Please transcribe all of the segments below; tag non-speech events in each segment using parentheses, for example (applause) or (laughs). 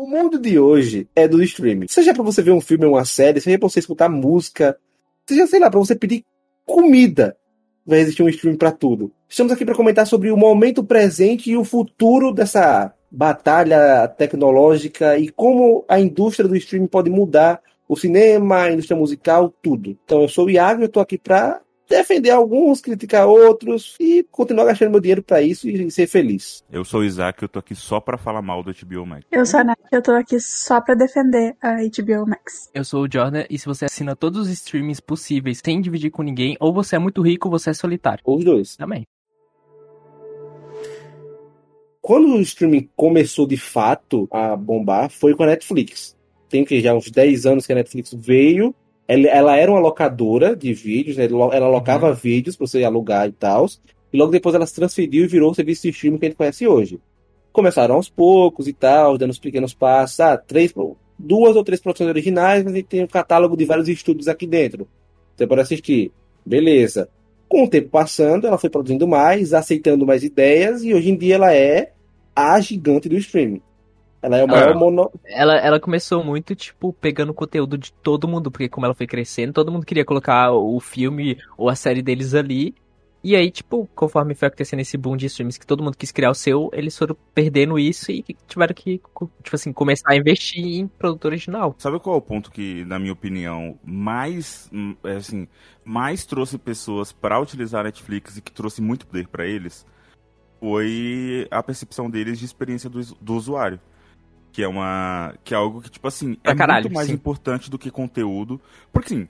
O mundo de hoje é do streaming. Seja para você ver um filme uma série, seja para você escutar música, seja, sei lá, para você pedir comida. Vai existir um streaming para tudo. Estamos aqui para comentar sobre o momento presente e o futuro dessa batalha tecnológica e como a indústria do streaming pode mudar o cinema, a indústria musical, tudo. Então eu sou o Iago e eu tô aqui para defender alguns, criticar outros e continuar gastando meu dinheiro para isso e ser feliz. Eu sou o Isaac, eu tô aqui só para falar mal do HBO Max. Eu sou a Nath, eu tô aqui só para defender a HBO Max. Eu sou o Jordan e se você assina todos os streamings possíveis sem dividir com ninguém, ou você é muito rico ou você é solitário. Ou os dois. Também. Quando o streaming começou de fato a bombar, foi com a Netflix. Tem que já uns 10 anos que a Netflix veio ela, era uma locadora de vídeos, né? ela alocava uhum. vídeos para você alugar e tal. E logo depois ela se transferiu e virou o serviço de streaming que a gente conhece hoje. Começaram aos poucos e tal, dando os pequenos passos. Ah, três, duas ou três produções originais, mas a gente tem um catálogo de vários estúdios aqui dentro. Você pode assistir. Beleza. Com o tempo passando, ela foi produzindo mais, aceitando mais ideias, e hoje em dia ela é a gigante do streaming. Ela é o maior mono... Ela, ela começou muito, tipo, pegando conteúdo de todo mundo, porque como ela foi crescendo, todo mundo queria colocar o filme ou a série deles ali. E aí, tipo, conforme foi acontecendo esse boom de streams que todo mundo quis criar o seu, eles foram perdendo isso e tiveram que, tipo assim, começar a investir em produto original. Sabe qual é o ponto que, na minha opinião, mais, hum, é assim, mais trouxe pessoas para utilizar a Netflix e que trouxe muito poder para eles? Foi a percepção deles de experiência do, do usuário que é uma que é algo que tipo assim é caralho, muito mais sim. importante do que conteúdo, porque sim,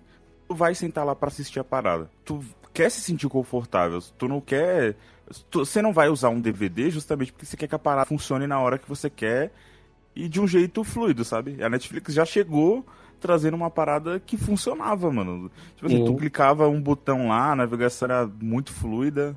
tu vai sentar lá para assistir a parada. Tu quer se sentir confortável, tu não quer tu, você não vai usar um DVD justamente porque você quer que a parada funcione na hora que você quer e de um jeito fluido, sabe? A Netflix já chegou trazendo uma parada que funcionava, mano. Tipo assim, tu clicava um botão lá, a navegação era muito fluida.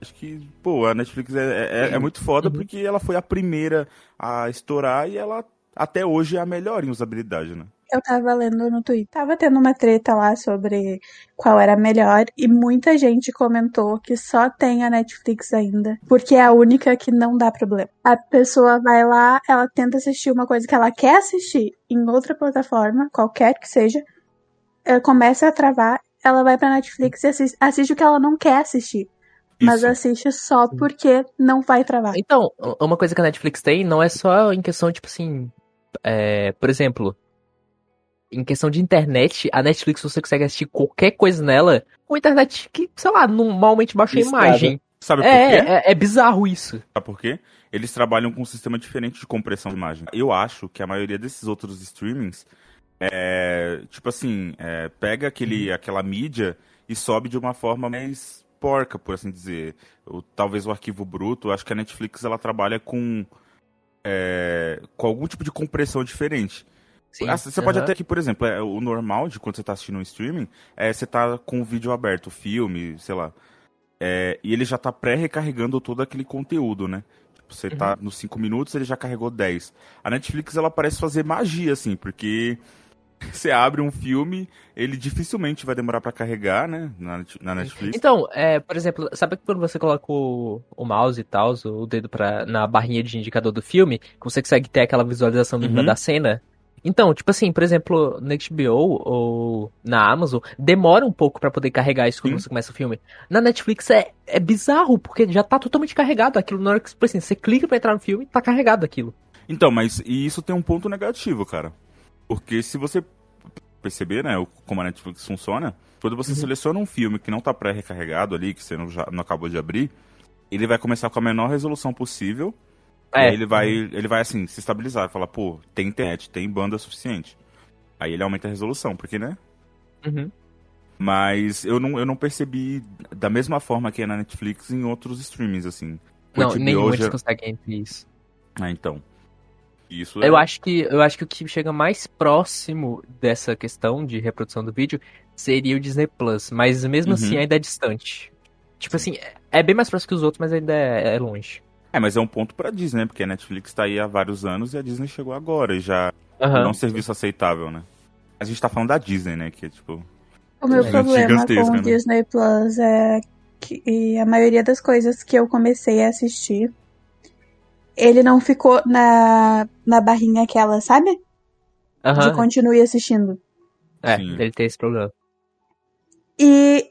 Acho que, pô, a Netflix é, é, é muito foda uhum. porque ela foi a primeira a estourar e ela até hoje é a melhor em usabilidade, né? Eu tava lendo no Twitter, tava tendo uma treta lá sobre qual era melhor e muita gente comentou que só tem a Netflix ainda, porque é a única que não dá problema. A pessoa vai lá, ela tenta assistir uma coisa que ela quer assistir em outra plataforma, qualquer que seja, ela começa a travar, ela vai pra Netflix e assiste, assiste o que ela não quer assistir. Mas assiste só porque não vai travar. Então, uma coisa que a Netflix tem não é só em questão, tipo assim. É, por exemplo, em questão de internet, a Netflix você consegue assistir qualquer coisa nela com internet que, sei lá, normalmente baixa a imagem. Sabe por é, quê? É, é bizarro isso. Sabe por quê? Eles trabalham com um sistema diferente de compressão de imagem. Eu acho que a maioria desses outros streamings é, tipo assim, é, pega aquele, aquela mídia e sobe de uma forma mais porca, por assim dizer. O, talvez o arquivo bruto. Acho que a Netflix ela trabalha com, é, com algum tipo de compressão diferente. Sim, ah, você uhum. pode até que, por exemplo, é, o normal de quando você está assistindo um streaming é você tá com o vídeo aberto, filme, sei lá. É, e ele já está pré-recarregando todo aquele conteúdo, né? Tipo, você está uhum. nos 5 minutos, ele já carregou 10. A Netflix ela parece fazer magia, assim, porque (laughs) você abre um filme, ele dificilmente vai demorar para carregar, né? Na, na, Netflix. Então, é, por exemplo, sabe quando você coloca o, o mouse e tal, o dedo pra, na barrinha de indicador do filme, que você consegue ter aquela visualização uhum. da cena? Então, tipo assim, por exemplo, na HBO ou na Amazon, demora um pouco para poder carregar isso quando Sim. você começa o filme. Na Netflix é, é bizarro, porque já tá totalmente carregado aquilo. Na hora que tipo assim, você clica pra entrar no filme, tá carregado aquilo. Então, mas e isso tem um ponto negativo, cara. Porque se você perceber, né, como a Netflix funciona, quando você uhum. seleciona um filme que não está pré-recarregado ali, que você não, já, não acabou de abrir, ele vai começar com a menor resolução possível. É. aí ele vai, uhum. ele vai assim, se estabilizar, falar, pô, tem internet, tem banda suficiente. Aí ele aumenta a resolução, porque, né? Uhum. Mas eu não, eu não percebi da mesma forma que é na Netflix em outros streamings, assim. Não, nenhum já... eles conseguem isso. Ah, então. Isso eu é... acho que eu acho que o que chega mais próximo dessa questão de reprodução do vídeo seria o Disney Plus, mas mesmo assim uhum. assim ainda é distante. Tipo assim, é, é bem mais próximo que os outros, mas ainda é, é longe. É, mas é um ponto pra Disney, né? Porque a Netflix tá aí há vários anos e a Disney chegou agora e já uhum. é um serviço aceitável, né? A gente tá falando da Disney, né? Que é tipo. O meu problema com o né? Disney Plus é que a maioria das coisas que eu comecei a assistir ele não ficou na, na barrinha aquela, sabe? De Aham. continue assistindo. É, Sim. ele tem esse problema. E,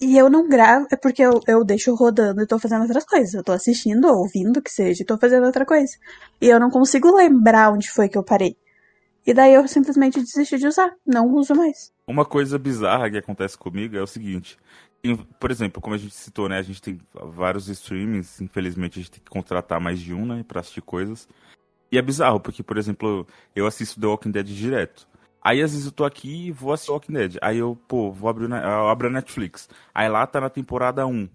e eu não gravo, é porque eu, eu deixo rodando e tô fazendo outras coisas. Eu tô assistindo, ou ouvindo, que seja, e tô fazendo outra coisa. E eu não consigo lembrar onde foi que eu parei. E daí eu simplesmente desisti de usar. Não uso mais. Uma coisa bizarra que acontece comigo é o seguinte. Em- Por exemplo, como a gente citou, né? A gente tem vários streamings, infelizmente a gente tem que contratar mais de um, né? Pra assistir coisas. E é bizarro, porque, por exemplo, eu assisto The Walking Dead direto. Aí às vezes eu tô aqui e vou assistir Walking Dead. Aí eu, pô, vou abrir, eu abro a Netflix. Aí lá tá na temporada 1.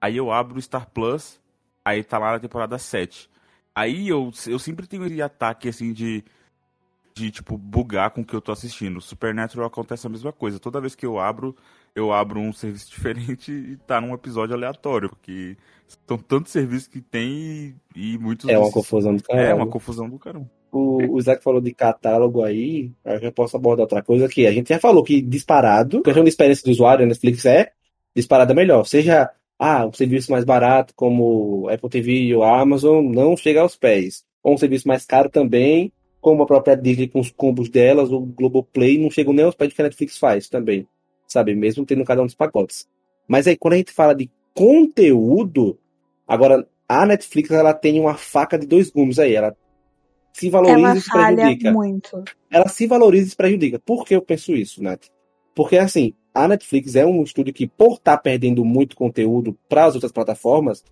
Aí eu abro o Star Plus, aí tá lá na temporada 7. Aí eu, eu sempre tenho esse ataque assim de de tipo bugar com o que eu tô assistindo. Supernatural acontece a mesma coisa. Toda vez que eu abro, eu abro um serviço (laughs) diferente e tá num episódio aleatório, porque são tantos serviços que tem e, e muitos É uma confusão do É caralho. uma confusão do caramba. O, o Isaac falou de catálogo aí, eu já posso abordar outra coisa que a gente já falou que disparado, questão de experiência do usuário, a Netflix é disparada melhor. Seja ah, um serviço mais barato como Apple TV ou Amazon, não chega aos pés. Ou um serviço mais caro também, como a própria Disney com os combos delas, o Globoplay, não chegam nem aos pés que a Netflix faz também, sabe? Mesmo tendo cada um dos pacotes. Mas aí quando a gente fala de conteúdo, agora a Netflix ela tem uma faca de dois gumes aí, ela se valoriza Ela e se prejudica muito. ela se valoriza e se prejudica. Por que eu penso isso, Nath? Porque, assim, a Netflix é um estúdio que, por estar perdendo muito conteúdo para as outras plataformas,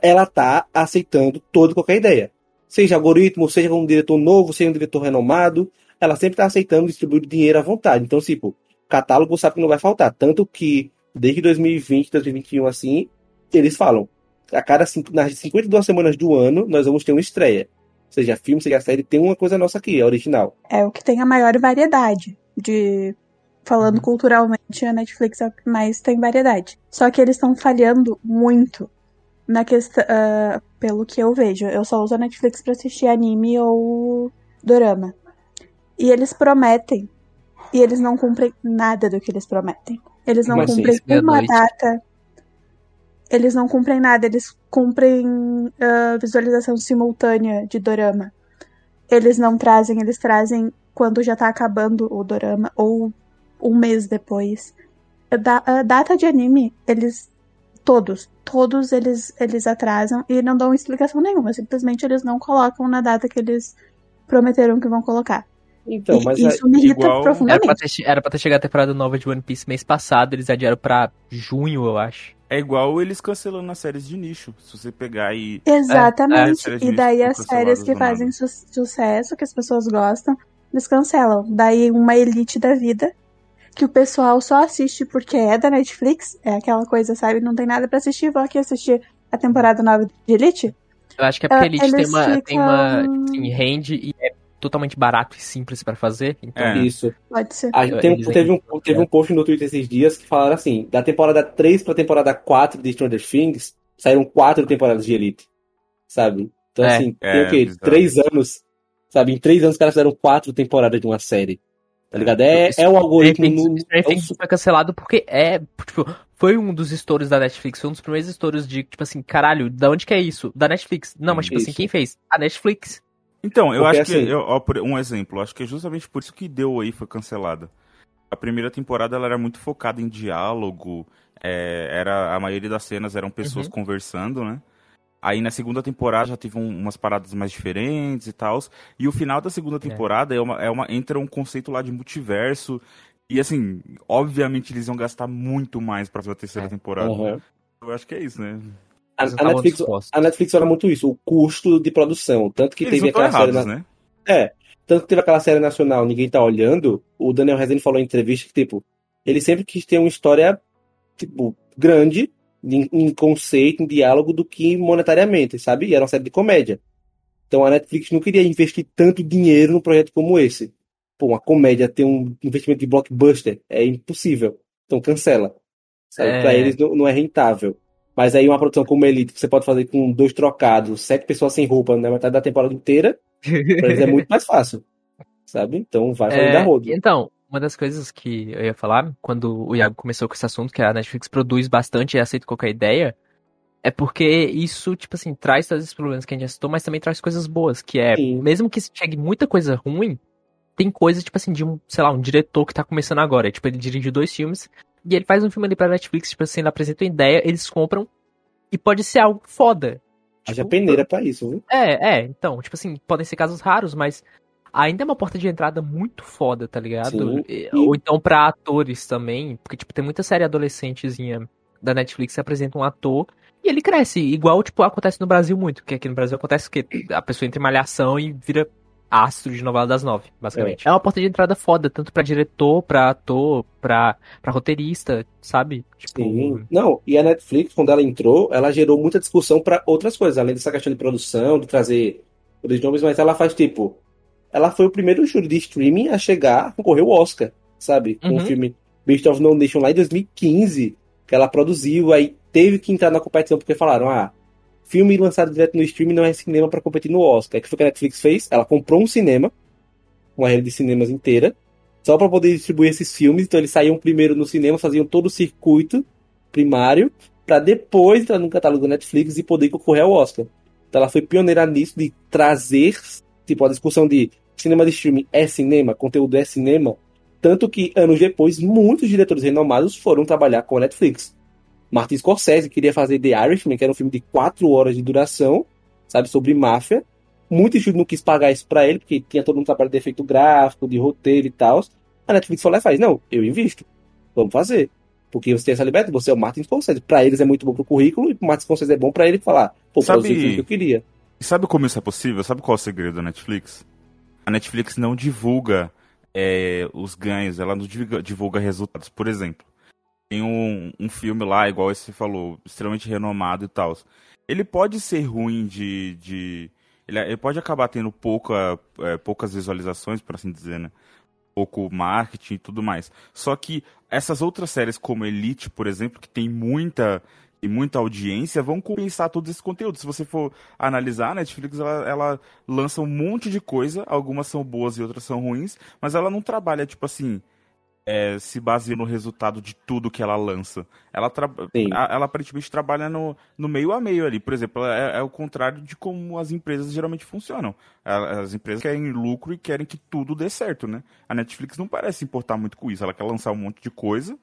ela tá aceitando toda e qualquer ideia. Seja algoritmo, seja um diretor novo, seja um diretor renomado, ela sempre está aceitando distribuir dinheiro à vontade. Então, tipo, catálogo sabe que não vai faltar. Tanto que, desde 2020, 2021, assim, eles falam, a cada cinco, nas 52 semanas do ano, nós vamos ter uma estreia. Seja filme, seja série, tem uma coisa nossa aqui, é original. É o que tem a maior variedade de. Falando Uhum. culturalmente, a Netflix é o que mais tem variedade. Só que eles estão falhando muito na questão. ah, pelo que eu vejo. Eu só uso a Netflix pra assistir anime ou dorama. E eles prometem. E eles não cumprem nada do que eles prometem. Eles não Como assim? cumprem uma Meia-noite. data. Eles não cumprem nada. Eles cumprem ah, visualização simultânea de dorama. Eles não trazem, eles trazem quando já tá acabando o dorama ou um mês depois. Da, a data de anime, eles todos, todos eles eles atrasam e não dão explicação nenhuma, simplesmente eles não colocam na data que eles prometeram que vão colocar. Então, e mas isso me irrita igual- Era pra, profundamente. ter, era pra ter chegado a temporada nova de One Piece mês passado, eles adiaram pra junho, eu acho. É igual eles cancelando as séries de nicho. Se você pegar e. Exatamente. é, é, e daí as séries que fazem su- sucesso, que as pessoas gostam, eles cancelam. Daí uma elite da vida que o pessoal só assiste porque é da Netflix, é aquela coisa, sabe? Não tem nada pra assistir, vou aqui assistir a temporada nova de Elite. Eu acho que é porque Ah, Elite tem uma, tem uma ficam- assim, rende e é totalmente barato e simples pra fazer. Então, É. Isso. Pode ser. A gente tem- teve, um, teve um post no Twitter esses dias que falaram assim: da temporada 3 pra temporada 4 de Stranger Things, saíram quatro temporadas de Elite. Sabe? Então, É. assim, tem É, o quê? Três anos. Sabe? Em três anos os caras fizeram quatro temporadas de uma série. Tá ligado? É, Isso- é o algoritmo. Stranger no- Stranger é o Things foi cancelado porque é, tipo, foi um dos estouros da Netflix, foi um dos primeiros estouros de, tipo assim, caralho, da onde que é isso? Da Netflix. Não, mas tipo assim, Isso. quem fez? A Netflix. Então, eu Porque, acho que. assim- eu- ó, um exemplo, acho que é justamente por isso que deu aí foi cancelada. A primeira temporada ela era muito focada em diálogo. é, era, a maioria das cenas eram pessoas Uhum. conversando, né? Aí na segunda temporada já teve um- umas paradas mais diferentes e tal. E o final da segunda temporada é. uma, é uma. entra um conceito lá de multiverso. E assim, obviamente eles iam gastar muito mais pra fazer a terceira É. temporada. Aham. Eu acho que é isso, né? A, a Netflix, a Netflix olha muito isso, o custo de produção. Tanto que Eles teve aquela série. errados, na- né? É, tanto que teve aquela série nacional, ninguém tá olhando. O Daniel Rezende falou em entrevista que, tipo, ele sempre quis ter uma história, tipo, grande, em, em conceito, em diálogo, do que monetariamente, sabe? E era uma série de comédia. Então a Netflix não queria investir tanto dinheiro num projeto como esse. Pô, uma comédia ter um investimento de blockbuster é impossível. Então cancela. Sabe? É. Pra eles não, não é rentável. Mas aí uma produção como Elite, que você pode fazer com dois trocados, sete pessoas sem roupa na metade da temporada inteira, pra eles é muito (laughs) mais fácil. Sabe? Então vai fazer É, da rodo. então, uma das coisas que eu ia falar, quando o Iago começou com esse assunto, que a Netflix produz bastante e aceita qualquer ideia, É porque isso, tipo assim, traz todos esses problemas que a gente já citou, mas também traz coisas boas, que é, Sim. mesmo que chegue muita coisa ruim, tem coisa, tipo assim, de um, sei lá, um diretor que tá começando agora. Tipo, ele dirigiu dois filmes, e ele faz um filme ali pra Netflix, tipo assim, ele apresenta uma ideia, eles compram, e pode ser algo foda. Haja Tipo, peneira pra isso, viu? É, é, então, tipo assim, podem ser casos raros, mas ainda é uma porta de entrada muito foda, tá ligado? E- Ou então pra atores também, porque, tipo, tem muita série adolescentezinha da Netflix que apresenta um ator e ele cresce, igual, tipo, acontece no Brasil muito, porque aqui no Brasil acontece que a pessoa entra em malhação e vira astro de novela das nove, basicamente. É, uma porta de entrada foda, tanto pra diretor, pra ator, pra, pra roteirista, sabe? Tipo, Sim. Não, e a Netflix, quando ela entrou, ela gerou muita discussão pra outras coisas, além dessa questão de produção, de trazer os nomes, mas ela faz tipo. Ela foi o primeiro júri de streaming a chegar a concorrer ao Oscar, sabe? Com o Uhum. filme Beast of No Nation lá em 2015, que ela produziu, aí teve que entrar na competição porque falaram: ah, filme lançado direto no streaming não é cinema pra competir no Oscar. O que foi que a Netflix fez? Ela comprou um cinema, uma rede de cinemas inteira, só pra poder distribuir esses filmes. Então eles saíam primeiro no cinema, faziam todo o circuito primário, pra depois entrar no catálogo da Netflix e poder concorrer ao Oscar. Então ela foi pioneira nisso de trazer, tipo, a discussão de cinema de streaming é cinema, conteúdo é cinema. Tanto que, anos depois, muitos diretores renomados foram trabalhar com a Netflix. Martin Scorsese queria fazer The Irishman, que era um filme de 4 horas de duração, sabe, sobre máfia. Muito estúdio não quis pagar isso pra ele, porque tinha todo um trabalho de efeito gráfico, de roteiro e tal. A Netflix lá e faz, não, eu invisto. Vamos fazer. Porque você tem essa liberdade, você é o Martin Scorsese. Pra eles é muito bom pro currículo, e pro Martin Scorsese é bom pra ele falar, pô, Sabe- o que eu queria. E sabe como isso é possível? Sabe qual é o segredo da Netflix? A Netflix não divulga é, os ganhos, ela não divulga, divulga resultados. Por exemplo, tem um, um filme lá, igual esse falou, extremamente renomado e tal. Ele pode ser ruim de. de ele, ele pode acabar tendo pouca, é, poucas visualizações, por assim dizer, né? Pouco marketing e tudo mais. Só que essas outras séries, como Elite, por exemplo, que tem muita e muita audiência vão compensar todo esse conteúdo. Se você for analisar, a Netflix ela, ela lança um monte de coisa, algumas são boas e outras são ruins, mas ela não trabalha, tipo assim, é, se baseia no resultado de tudo que ela lança. Ela, tra... A- ela aparentemente trabalha no, no meio a meio ali. Por exemplo, é, é o contrário de como as empresas geralmente funcionam. As empresas querem lucro e querem que tudo dê certo, né? A Netflix não parece importar muito com isso. Ela quer lançar um monte de coisa.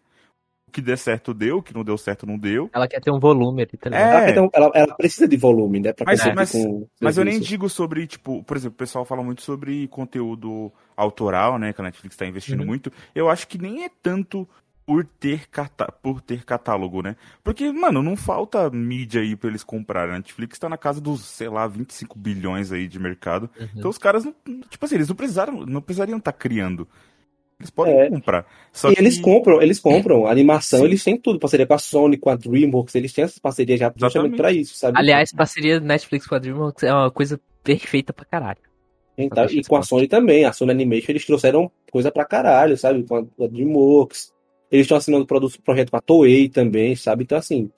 O que der certo deu, o que não deu certo não deu. ela quer ter um volume ali, tá ligado? É. Ela, então, ela, ela precisa de volume, né? Pra Mas- mas- com Mas eu nem digo sobre, tipo, por exemplo, o pessoal fala muito sobre conteúdo autoral, né? Que a Netflix está investindo Uhum. muito. Eu acho que nem é tanto por ter, cata por ter catálogo, né? Porque, mano, não falta mídia aí pra eles comprarem. A Netflix tá na casa dos, sei lá, 25 bilhões aí de mercado. Uhum. Então os caras, não, tipo assim, eles não precisaram, não precisariam estar criando. Eles podem É. comprar. Só E que... eles compram, eles compram. A animação, Sim. eles têm tudo. Parceria com a Sony, com a DreamWorks, eles têm essas parcerias já justamente pra isso, sabe? Aliás, parceria Netflix com a DreamWorks é uma coisa perfeita pra caralho. E, tal. E com a Sony também. A Sony Animation, eles trouxeram coisa pra caralho, sabe? Com a, com a DreamWorks. Eles estão assinando produ- projeto com a Toei também, sabe? Então, assim,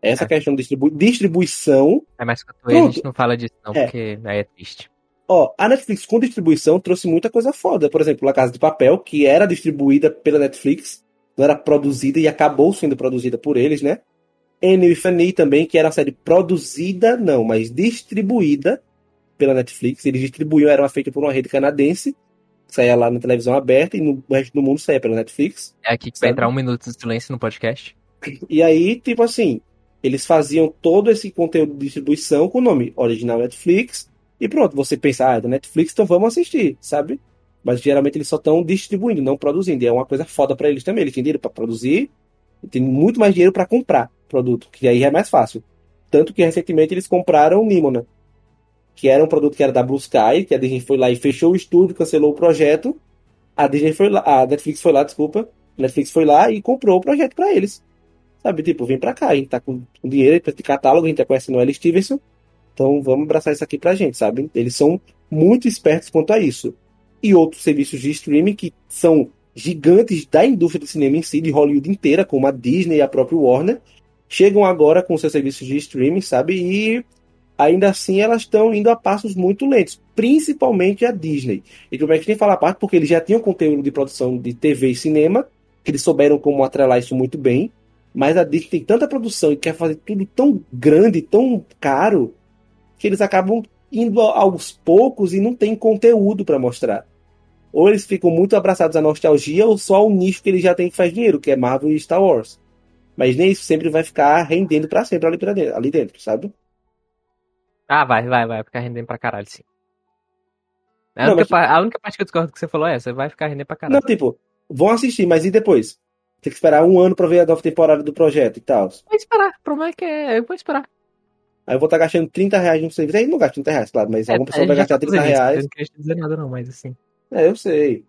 essa É. questão de distribu- distribuição. É mais que a Toei, a gente não fala disso não, É. porque aí é triste. Ó, a Netflix com distribuição trouxe muita coisa foda. Por exemplo, La Casa de Papel, que era distribuída pela Netflix, não era produzida e acabou sendo produzida por eles, né? Annie with Annie também, que era uma série produzida, não, mas distribuída pela Netflix. Eles distribuíam, era feita por uma rede canadense, saía lá na televisão aberta e no resto do mundo saía pela Netflix. É aqui que vai Sabe? entrar um minuto de silêncio no podcast. (laughs) E aí, tipo assim, eles faziam todo esse conteúdo de distribuição com o nome original Netflix. E pronto, você pensa, ah, é da Netflix, então vamos assistir, sabe? Mas geralmente eles só estão distribuindo, não produzindo. E é uma coisa foda pra eles também. Eles têm dinheiro pra produzir, tem muito mais dinheiro pra comprar produto, que aí é mais fácil. Tanto que recentemente eles compraram Nimona, que era um produto que era da Blue Sky, que a Disney foi lá e fechou o estúdio, cancelou o projeto. A Disney foi lá, a Netflix foi lá, desculpa. A Netflix foi lá e comprou o projeto pra eles. Sabe, tipo, vem pra cá, a gente tá com, dinheiro de catálogo, a gente tá conhecendo o. Stevenson, então vamos abraçar isso aqui pra gente, sabe? Eles são muito espertos quanto a isso. E outros serviços de streaming que são gigantes da indústria do cinema em si, de Hollywood inteira, como a Disney e a própria Warner, chegam agora com seus serviços de streaming, sabe? E ainda assim elas estão indo a passos muito lentos, principalmente a Disney. E como é que tem que falar a parte? Porque eles já tinham conteúdo de produção de TV e cinema, que eles souberam como atrelar isso muito bem, Mas a Disney tem tanta produção e quer fazer tudo tão grande, tão caro, que eles acabam indo aos poucos e não tem conteúdo para mostrar. Ou eles ficam muito abraçados à nostalgia, ou só o nicho que eles já têm que faz dinheiro, que é Marvel e Star Wars. Mas nem isso sempre vai ficar rendendo para sempre ali, pra dentro, ali dentro, sabe? Ah, vai, vai, vai ficar rendendo pra caralho, sim. A, Não, única, mas- a única parte que eu discordo que você falou é essa, vai ficar rendendo pra caralho. Não, tipo, vão assistir, mas e depois? Tem que esperar um ano pra ver a nova temporada do projeto e tal. Vou esperar, o problema é que é, eu vou esperar. Aí eu vou estar gastando 30 reais no serviço. Aí não gasto 30 reais, claro, mas É, alguma pessoa vai gastar tá 30 fazendo isso, reais. Eu não queria dizer nada não, mas assim. É, eu sei.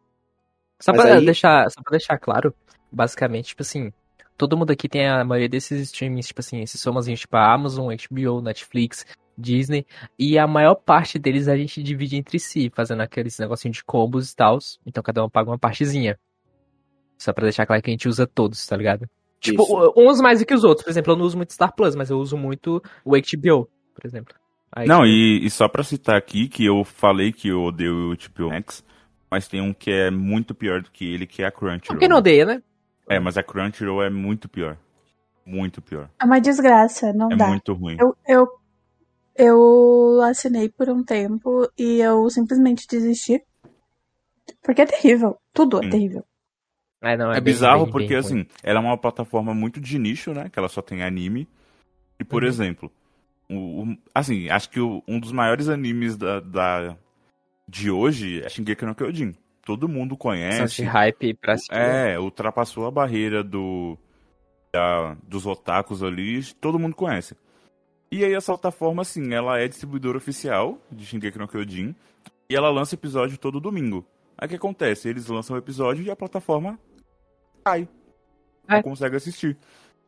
Só Mas pra, aí- deixar, só pra deixar claro, basicamente, tipo assim, todo mundo aqui tem a maioria desses streamings, tipo assim, esses famosinhos, tipo a Amazon, HBO, Netflix, Disney, e a maior parte deles a gente divide entre si, fazendo aqueles negocinho de combos e tal, então cada um paga uma partezinha. Só pra deixar claro que a gente usa todos, tá ligado? Tipo, Isso. uns mais do que os outros. Por exemplo, eu não uso muito Star Plus, mas eu uso muito o HBO, por exemplo. A Não, HBO. e, e só pra citar aqui que eu falei que eu odeio o HBO Max, mas tem um que é muito pior do que ele, que é a Crunchyroll. Quem não odeia, né? É, mas a Crunchyroll é muito pior. Muito pior. É uma desgraça, não É dá. muito ruim. Eu, eu, eu assinei por um tempo e eu simplesmente desisti. Porque é terrível. Tudo é Sim. terrível. É, não, É bem- bizarro bem- porque, bem assim, ela é uma plataforma muito de nicho, né? Que ela só tem anime. E, por Uhum. exemplo, o, o- assim, acho que o- um dos maiores animes da, da- de hoje é Shingeki no Kyojin. Todo mundo conhece. esse hype pra assistir. É, ultrapassou a barreira do da- dos otakus ali, todo mundo conhece. E aí essa plataforma, assim, ela é distribuidora oficial de Shingeki no Kyojin e ela lança episódio todo domingo. Aí o que acontece? Eles lançam o episódio e a plataforma cai. Não É. consegue assistir.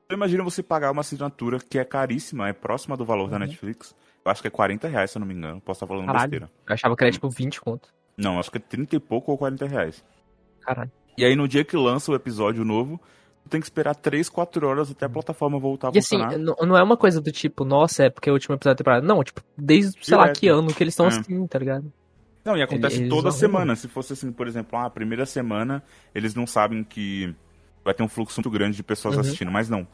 Então imagina você pagar uma assinatura que é caríssima, é próxima do valor da Uhum. Netflix. Eu acho que é 40 reais, se eu não me engano. Posso estar falando Caralho. besteira. Eu achava que era tipo 20 conto. Não, acho que é 30 e pouco ou 40 reais. Caralho. E aí no dia que lança o episódio novo, tu tem que esperar 3, 4 horas até a plataforma voltar a E assim, funcionar. n- não é uma coisa do tipo, nossa, é porque é o último episódio da temporada. Não, tipo, desde sei lá Direto. que ano que eles estão É. assim, tá ligado? Não, e acontece eles toda semana. Se fosse assim, por exemplo, ah, a primeira semana, eles não sabem que vai ter um fluxo muito grande de pessoas Uhum. assistindo, mas não.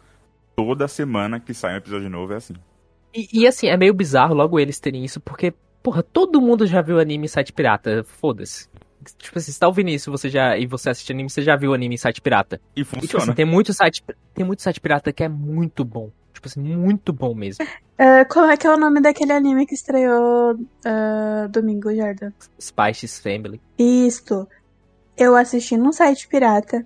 Toda semana que sai um episódio novo é assim. E, e, assim, é meio bizarro logo eles terem isso, porque, porra, todo mundo já viu anime em site pirata. Foda-se. Tipo assim, você tá ouvindo isso você já, e você assiste anime, você já viu anime em site pirata. E E, tipo assim, funciona. tem muito site, tem muito site pirata que é muito bom. Tipo assim, muito bom mesmo. (laughs) Ah, como é que é o nome daquele anime que estreou ah, domingo, Jordan? Spice Family. Isto. Eu assisti num site pirata.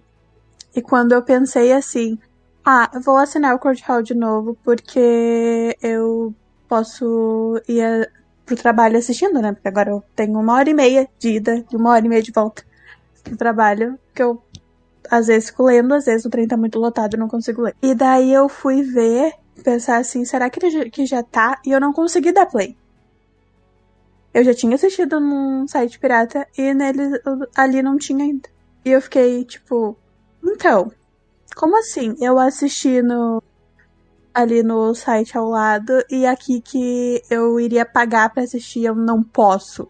E quando eu pensei assim, ah, vou assinar o Crunchyroll de novo porque eu posso ir a- pro trabalho assistindo, né? Porque agora eu tenho uma hora e meia de ida e uma hora e meia de volta pro trabalho, que eu às vezes fico lendo, às vezes o trem tá muito lotado e não consigo ler. E daí eu fui ver, pensar assim, será que ele que já tá? E eu não consegui dar play. Eu já tinha assistido num site pirata e nele ali não tinha ainda. E eu fiquei tipo, então, como assim? Eu assisti no ali no site ao lado e aqui que eu iria pagar pra assistir eu não posso.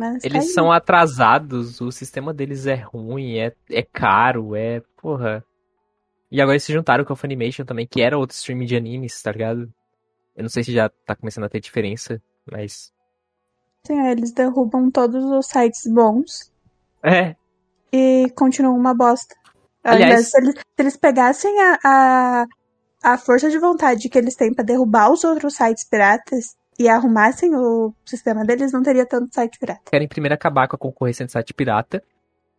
Mas tá Eles aí. são atrasados, o sistema deles é ruim, é, é caro, é. Porra. E agora eles se juntaram com a Funimation também, que era outro streaming de animes, tá ligado? Eu não sei se já tá começando a ter diferença, mas. Sim, eles derrubam todos os sites bons É, e continuam uma bosta. Aliás- se eles, se eles pegassem a, a, a força de vontade que eles têm pra derrubar os outros sites piratas e arrumassem o sistema deles, não teria tanto site pirata. querem primeiro acabar com a concorrência de site pirata,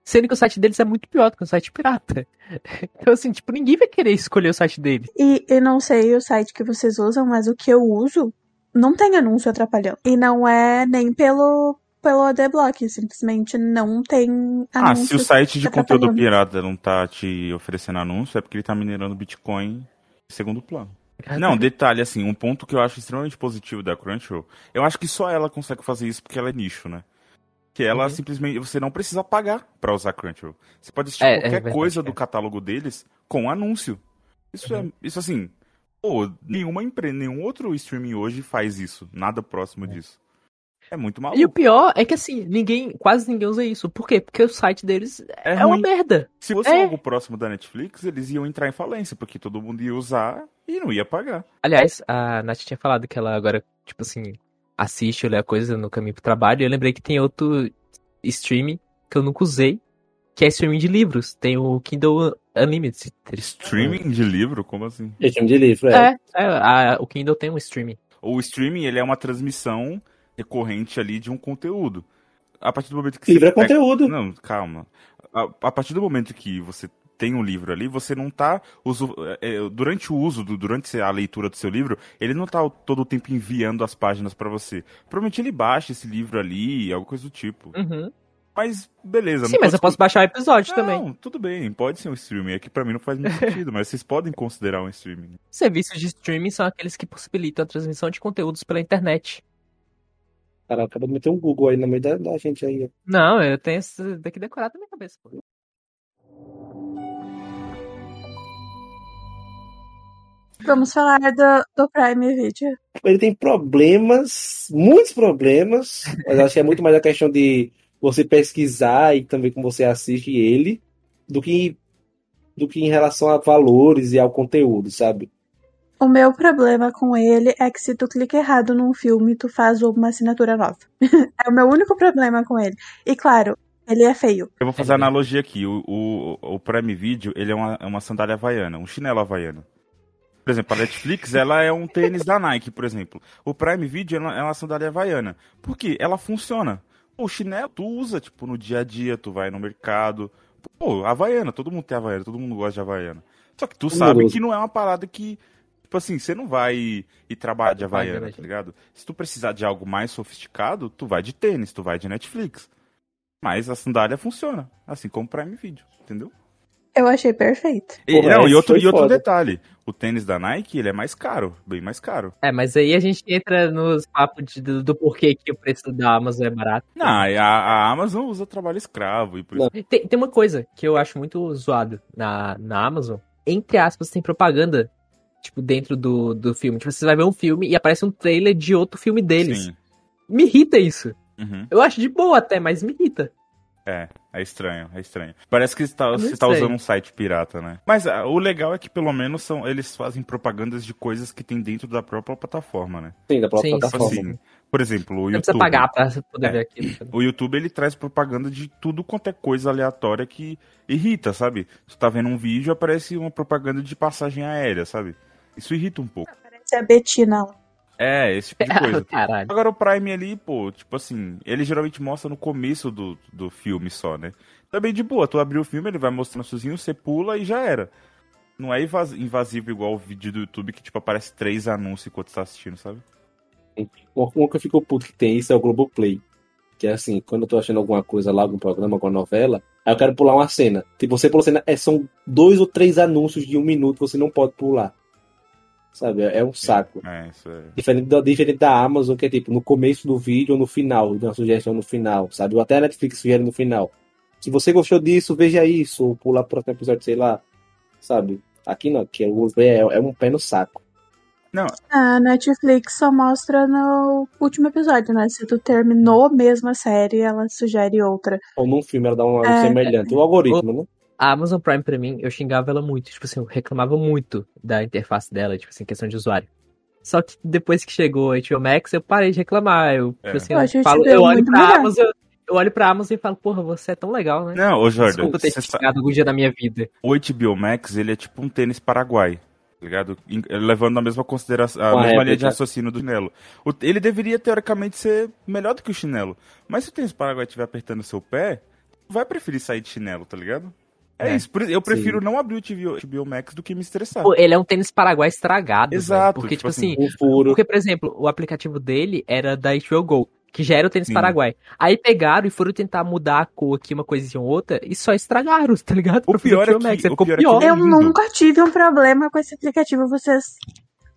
sendo que o site deles é muito pior do que o site pirata. (laughs) Então, assim, tipo, ninguém vai querer escolher o site deles. E eu não sei o site que vocês usam, mas o que eu uso não tem anúncio atrapalhando. E não é nem pelo, pelo ADBlock, simplesmente não tem Ah, se o site de conteúdo pirata não tá te oferecendo anúncio, é porque ele tá minerando Bitcoin em segundo plano. Não, detalhe, assim, um ponto que eu acho extremamente positivo da Crunchyroll, eu acho que só ela consegue fazer isso porque ela é nicho, né? Que ela Uhum. simplesmente, você não precisa pagar pra usar Crunchyroll. Você pode assistir É, é qualquer verdade, coisa é. do catálogo deles com anúncio. Isso Uhum. é, isso assim, pô, nenhuma empresa, nenhum outro streaming hoje faz isso, nada próximo É. disso. É muito E o maluco. pior é que assim, ninguém, quase ninguém usa isso. Por quê? Porque o site deles É, é, uma merda. Se fosse É. algo próximo da Netflix, eles iam entrar em falência, porque todo mundo ia usar e não ia pagar. Aliás, a Nath tinha falado que ela agora, tipo assim, assiste ou lê a coisa no caminho pro trabalho. E eu lembrei que tem outro streaming que eu nunca usei, que é streaming de livros. Tem o Kindle Unlimited. Streaming de livro? Como assim? Time de livro, é. É, é a- o Kindle tem um streaming. O streaming, ele é uma transmissão recorrente ali de um conteúdo. A partir do momento que Livro é você pega- conteúdo. Não, calma. A, a partir do momento que você tem um livro ali, você não tá usu- é, é, durante o uso, do- durante a leitura do seu livro, ele não tá o- todo o tempo enviando as páginas pra você. Provavelmente ele baixa esse livro ali, alguma coisa do tipo. Uhum. Mas beleza. Sim, não mas eu posso baixar o episódio não, também. tudo bem, pode ser um streaming. É que pra mim não faz muito (laughs) sentido, mas vocês podem considerar um streaming. Serviços de streaming são aqueles que possibilitam a transmissão de conteúdos pela internet. Cara, acaba de meter um Google aí no meio da, da gente aí. Não, eu tenho isso daqui decorado na minha cabeça. Pô. Vamos falar do, do Prime Video. Ele tem problemas, muitos problemas, mas acho que é muito mais a questão de você pesquisar e também como você assiste ele, do que, do que em relação a valores e ao conteúdo, sabe? O meu problema com ele é que se tu clica errado num filme, tu faz uma assinatura nova. (laughs) é o meu único problema com ele. E claro, ele é feio. Eu vou fazer É. analogia aqui. O, o, o Prime Video, ele é uma, é uma sandália havaiana, um chinelo havaiano. Por exemplo, a Netflix, (laughs) ela é um tênis da Nike, por exemplo. O Prime Video é uma sandália havaiana. Por quê? Ela funciona. O chinelo tu usa, tipo, no dia a dia, tu vai no mercado. Pô, havaiana, todo mundo tem havaiana, todo mundo gosta de havaiana. Só que tu sabe que não é uma parada que... Tipo assim, você não vai ir trabalhar de Vai, havaiana, tá ligado? Se tu precisar de algo mais sofisticado, tu vai de tênis, tu vai de Netflix. Mas a sandália funciona, assim como o Prime Video, entendeu? Eu achei perfeito. E, Porra, não, e outro, e outro foda. detalhe, o tênis da Nike, ele é mais caro, bem mais caro. É, mas aí a gente entra nos papos de- do, do porquê que o preço da Amazon é barato. Não, a, a Amazon usa trabalho escravo e por isso... Tem, tem uma coisa que eu acho muito zoado na, na Amazon. Entre aspas, tem propaganda, tipo, dentro do, do filme. Tipo, você vai ver um filme e aparece um trailer de outro filme deles. Sim. Me irrita isso. Uhum. Eu acho de boa até, mas me irrita. É, é estranho, é estranho. Parece que você tá, você tá sei. usando um site pirata, né? Mas ah, o legal é que pelo menos são, eles fazem propagandas de coisas que tem dentro da própria plataforma, né? Sim, da própria Sim, Tipo plataforma. assim, por exemplo, o Não YouTube. precisa pagar pra poder É. ver aquilo. O YouTube ele traz propaganda de tudo quanto é coisa aleatória que irrita, sabe? Tu tá vendo um vídeo, aparece uma propaganda de passagem aérea, sabe? Isso irrita um pouco. Parece a Betina lá. É, esse tipo de (laughs) coisa. Caralho. Agora o Prime ali, pô, tipo assim, ele geralmente mostra no começo do, do filme só, né? Também de boa, tu abrir o filme, ele vai mostrando sozinho, você pula e já era. Não é invas- invasivo igual o vídeo do YouTube que, tipo, aparece três anúncios enquanto você tá assistindo, sabe? Um um que eu fico puto que tem isso é o Globoplay. Que é assim, quando eu tô achando alguma coisa lá, algum programa, alguma novela, aí eu quero pular uma cena. Tipo, você pula cena, é, são dois ou três anúncios de um minuto, você não pode pular. Sabe? É, é um saco. É, isso é. Diferente da, diferente da Amazon, que é tipo, no começo do vídeo ou no final, de uma sugestão no final, sabe? Ou até a Netflix sugere no final. Se você gostou disso, veja isso, ou pular pro próximo episódio, sei lá. Sabe? Aqui não, vou ver, é, é um pé no saco. A Netflix só mostra no último episódio, né? Se tu terminou mesmo a série, ela sugere outra. Ou num filme ela dá um É. semelhante. O algoritmo, né? A Amazon Prime pra mim, eu xingava ela muito. Tipo assim, eu reclamava muito da interface dela, tipo assim, questão de usuário. Só que depois que chegou a HBO Max, eu parei de reclamar. Eu, É. tipo assim, Eu falo, eu olho pra melhor. Amazon, eu olho pra Amazon e falo, porra, você é tão legal, né? Não, ô Jordan, Desculpa ter você te sa- xingado algum dia da minha vida. o HBO Max, ele é tipo um tênis paraguai, tá ligado? In- Levando a mesma consideração, a Uma mesma linha de raciocínio do chinelo. O- ele deveria, teoricamente, ser melhor do que o chinelo. Mas se o tênis paraguai estiver apertando o seu pé, tu vai preferir sair de chinelo, tá ligado? É, É. isso. Eu prefiro não abrir o HBO, HBO Max do que me estressar. Pô, ele é um tênis paraguai estragado. Exato, velho. Porque, tipo tipo assim, furo. porque, por exemplo, o aplicativo dele era da HBO Go, que já era o tênis Sim. paraguai. Aí pegaram e foram tentar mudar a cor aqui, uma coisinha ou outra, e só estragaram, (laughs) tá ligado? O Pra fazer pior é que- Max, o ficou pior é que pior. ele- Eu nunca tive um problema com esse aplicativo, vocês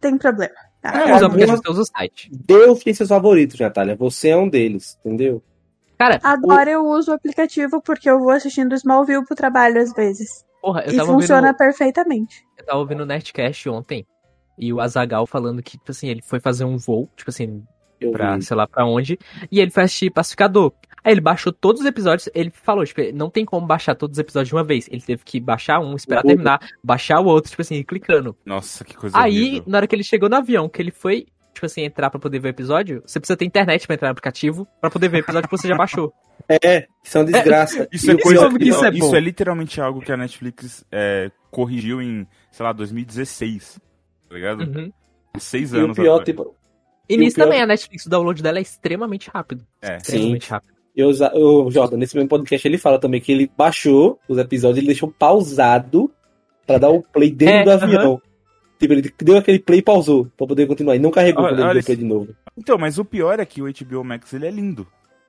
têm problema. tá? Eu É, uso o alguma- aplicativo, eu uso o site. Deus tem seus favoritos, Natália. Você é um deles, entendeu? Cara, Agora eu uso o aplicativo porque eu vou assistindo Smallville pro trabalho às vezes. porra, eu e tava funciona ouvindo, perfeitamente. eu tava ouvindo o Nerdcast ontem, e o Azagal falando que, tipo assim, ele foi fazer um voo, tipo assim, Eu pra vi. sei lá pra onde, e ele foi assistir Pacificador. Aí ele baixou todos os episódios, ele falou, tipo, não tem como baixar todos os episódios de uma vez. Ele teve que baixar um, esperar O terminar, baixar o outro, tipo assim, clicando. Nossa, que coisa Aí, horrível. na hora que ele chegou no avião, que ele foi, tipo assim, entrar pra poder ver o episódio, você precisa ter internet pra entrar no aplicativo, pra poder ver o episódio que você já baixou. (laughs) É, isso é uma desgraça. Isso E é, coisa, pior- como que isso é isso é literalmente algo que a Netflix é, corrigiu em, sei lá, 2016. Tá ligado? Uhum. Seis E o anos pior, atrás. tipo, E E o nisso pior- também, a Netflix, o download dela é extremamente rápido. É. Extremamente rápido. eu, o Jordan, nesse mesmo podcast, ele fala também que ele baixou os episódios, ele deixou pausado pra dar o play dentro É, do avião. Tipo, ele deu aquele play e pausou pra poder continuar. E não carregou Olha- quando ele deu play de novo. Então, mas o pior é que o HBO Max ele é lindo.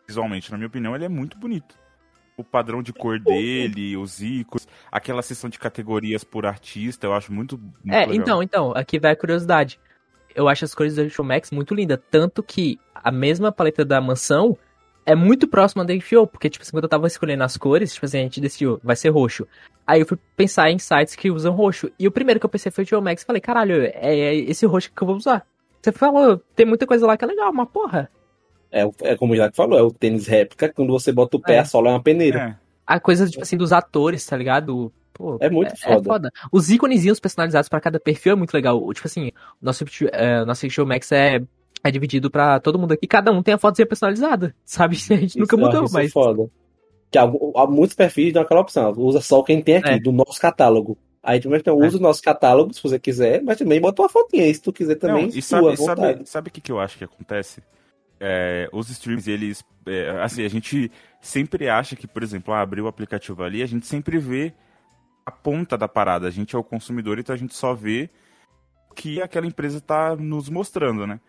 Visualmente, na minha opinião, ele é muito bonito. O padrão de cor dele, os ícones, aquela seção de categorias por artista, eu acho muito, muito É, legal. então, então, aqui vai a curiosidade. Eu acho as cores do HBO Max muito lindas, tanto que a mesma paleta da mansão é muito próxima da HBO, porque, tipo assim, quando eu tava escolhendo as cores, tipo assim, a gente decidiu, vai ser roxo. Aí eu fui pensar em sites que usam roxo, e o primeiro que eu pensei foi o HBO Max, falei, caralho, é, é esse roxo que eu vou usar. Você falou, tem muita coisa lá que é legal, mas porra, É, o- é como o Isaac falou, é o tênis réplica, quando você bota o pé, É. a sola é uma peneira. É, a coisa, tipo assim, dos atores, tá ligado? Pô, É, muito É foda. foda. Os íconezinhos personalizados pra cada perfil é muito legal. O- Tipo assim, o nosso, é, nosso HBO Max é, é dividido pra todo mundo aqui. Cada um tem a fotozinha personalizada, (laughs) sabe? A gente nunca Isso eu mudou, acho mas... Foda. Que há, há muitos perfis dão aquela opção, usa só quem tem aqui, É. do nosso catálogo. Aí tu então, É. usa o nosso catálogo, se você quiser, mas também bota uma fotinha aí, se tu quiser também, Não, e sua, sabe, sabe, o que, que eu acho que acontece? É, os streams, eles. é, assim, a gente sempre acha que, por exemplo, ah, abrir o aplicativo ali, a gente sempre vê a ponta da parada. A gente é o consumidor, então a gente só vê o que aquela empresa tá nos mostrando, né?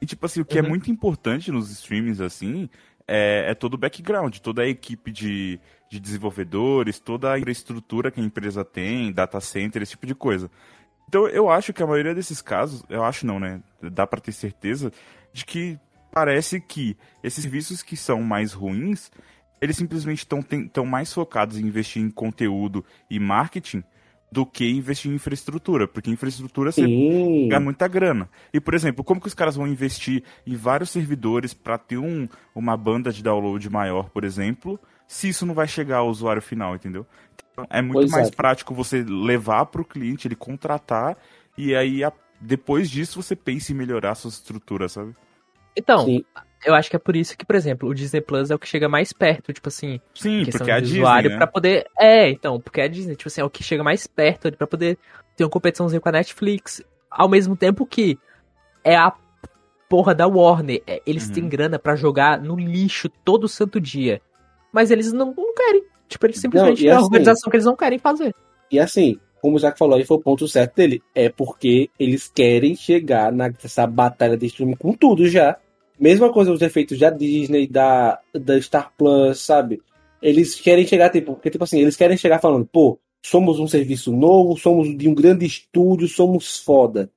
E, tipo assim, o que é Uhum. muito importante nos streams, assim, é, é todo o background, toda a equipe de, de desenvolvedores, toda a infraestrutura que a empresa tem, data center, esse tipo de coisa. Então eu acho que a maioria desses casos, eu acho não, né? Dá pra ter certeza de que parece que esses serviços que são mais ruins, eles simplesmente estão mais focados em investir em conteúdo e marketing do que investir em infraestrutura, porque infraestrutura você Sim. ganha muita grana. E, por exemplo, como que os caras vão investir em vários servidores para ter um, uma banda de download maior, por exemplo, se isso não vai chegar ao usuário final, entendeu? Então, é muito Pois mais é. prático você levar para o cliente, ele contratar, e aí a- depois disso você pensa em melhorar a sua estrutura, sabe? Então, Sim. eu acho que é por isso que, por exemplo, o Disney Plus é o que chega mais perto, tipo assim, Sim, questão porque é a de Disney, usuário né? pra poder. É, então, porque é a Disney, tipo assim, é o que chega mais perto ali pra poder ter uma competiçãozinha com a Netflix. Ao mesmo tempo que é a porra da Warner. É, Eles Uhum. têm grana pra jogar no lixo todo santo dia. Mas eles não, não querem. Tipo, eles simplesmente e têm uma assim- organização que eles não querem fazer. E assim, como o Isaac falou aí, foi o ponto certo dele. É porque eles querem chegar nessa batalha de streaming com tudo já. Mesma coisa os efeitos da Disney, da, da Star Plus, sabe? Eles querem chegar, tipo, porque, tipo assim, eles querem chegar falando, pô, somos um serviço novo, somos de um grande estúdio, somos foda.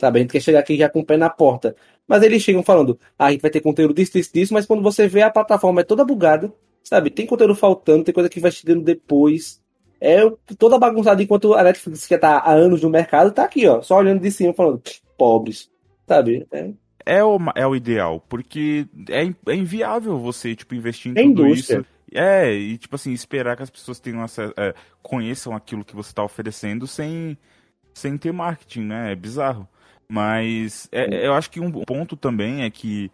Sabe? A gente quer chegar aqui já com o pé na porta. Mas eles chegam falando, ah, a gente vai ter conteúdo disso, disso, disso, mas quando você vê a plataforma é toda bugada, sabe? Tem conteúdo faltando, tem coisa que vai chegando depois. É toda bagunçada enquanto a Netflix, que tá há anos no mercado, tá aqui, ó, só olhando de cima, falando, "Pff, pobres, sabe? É, É o, é o ideal, porque é, é inviável você, tipo, investir em É tudo indústria. isso. É, e, tipo assim, esperar que as pessoas tenham acesso, é, conheçam aquilo que você está oferecendo sem, sem ter marketing, né? É bizarro. Mas é- eu acho que um ponto também é que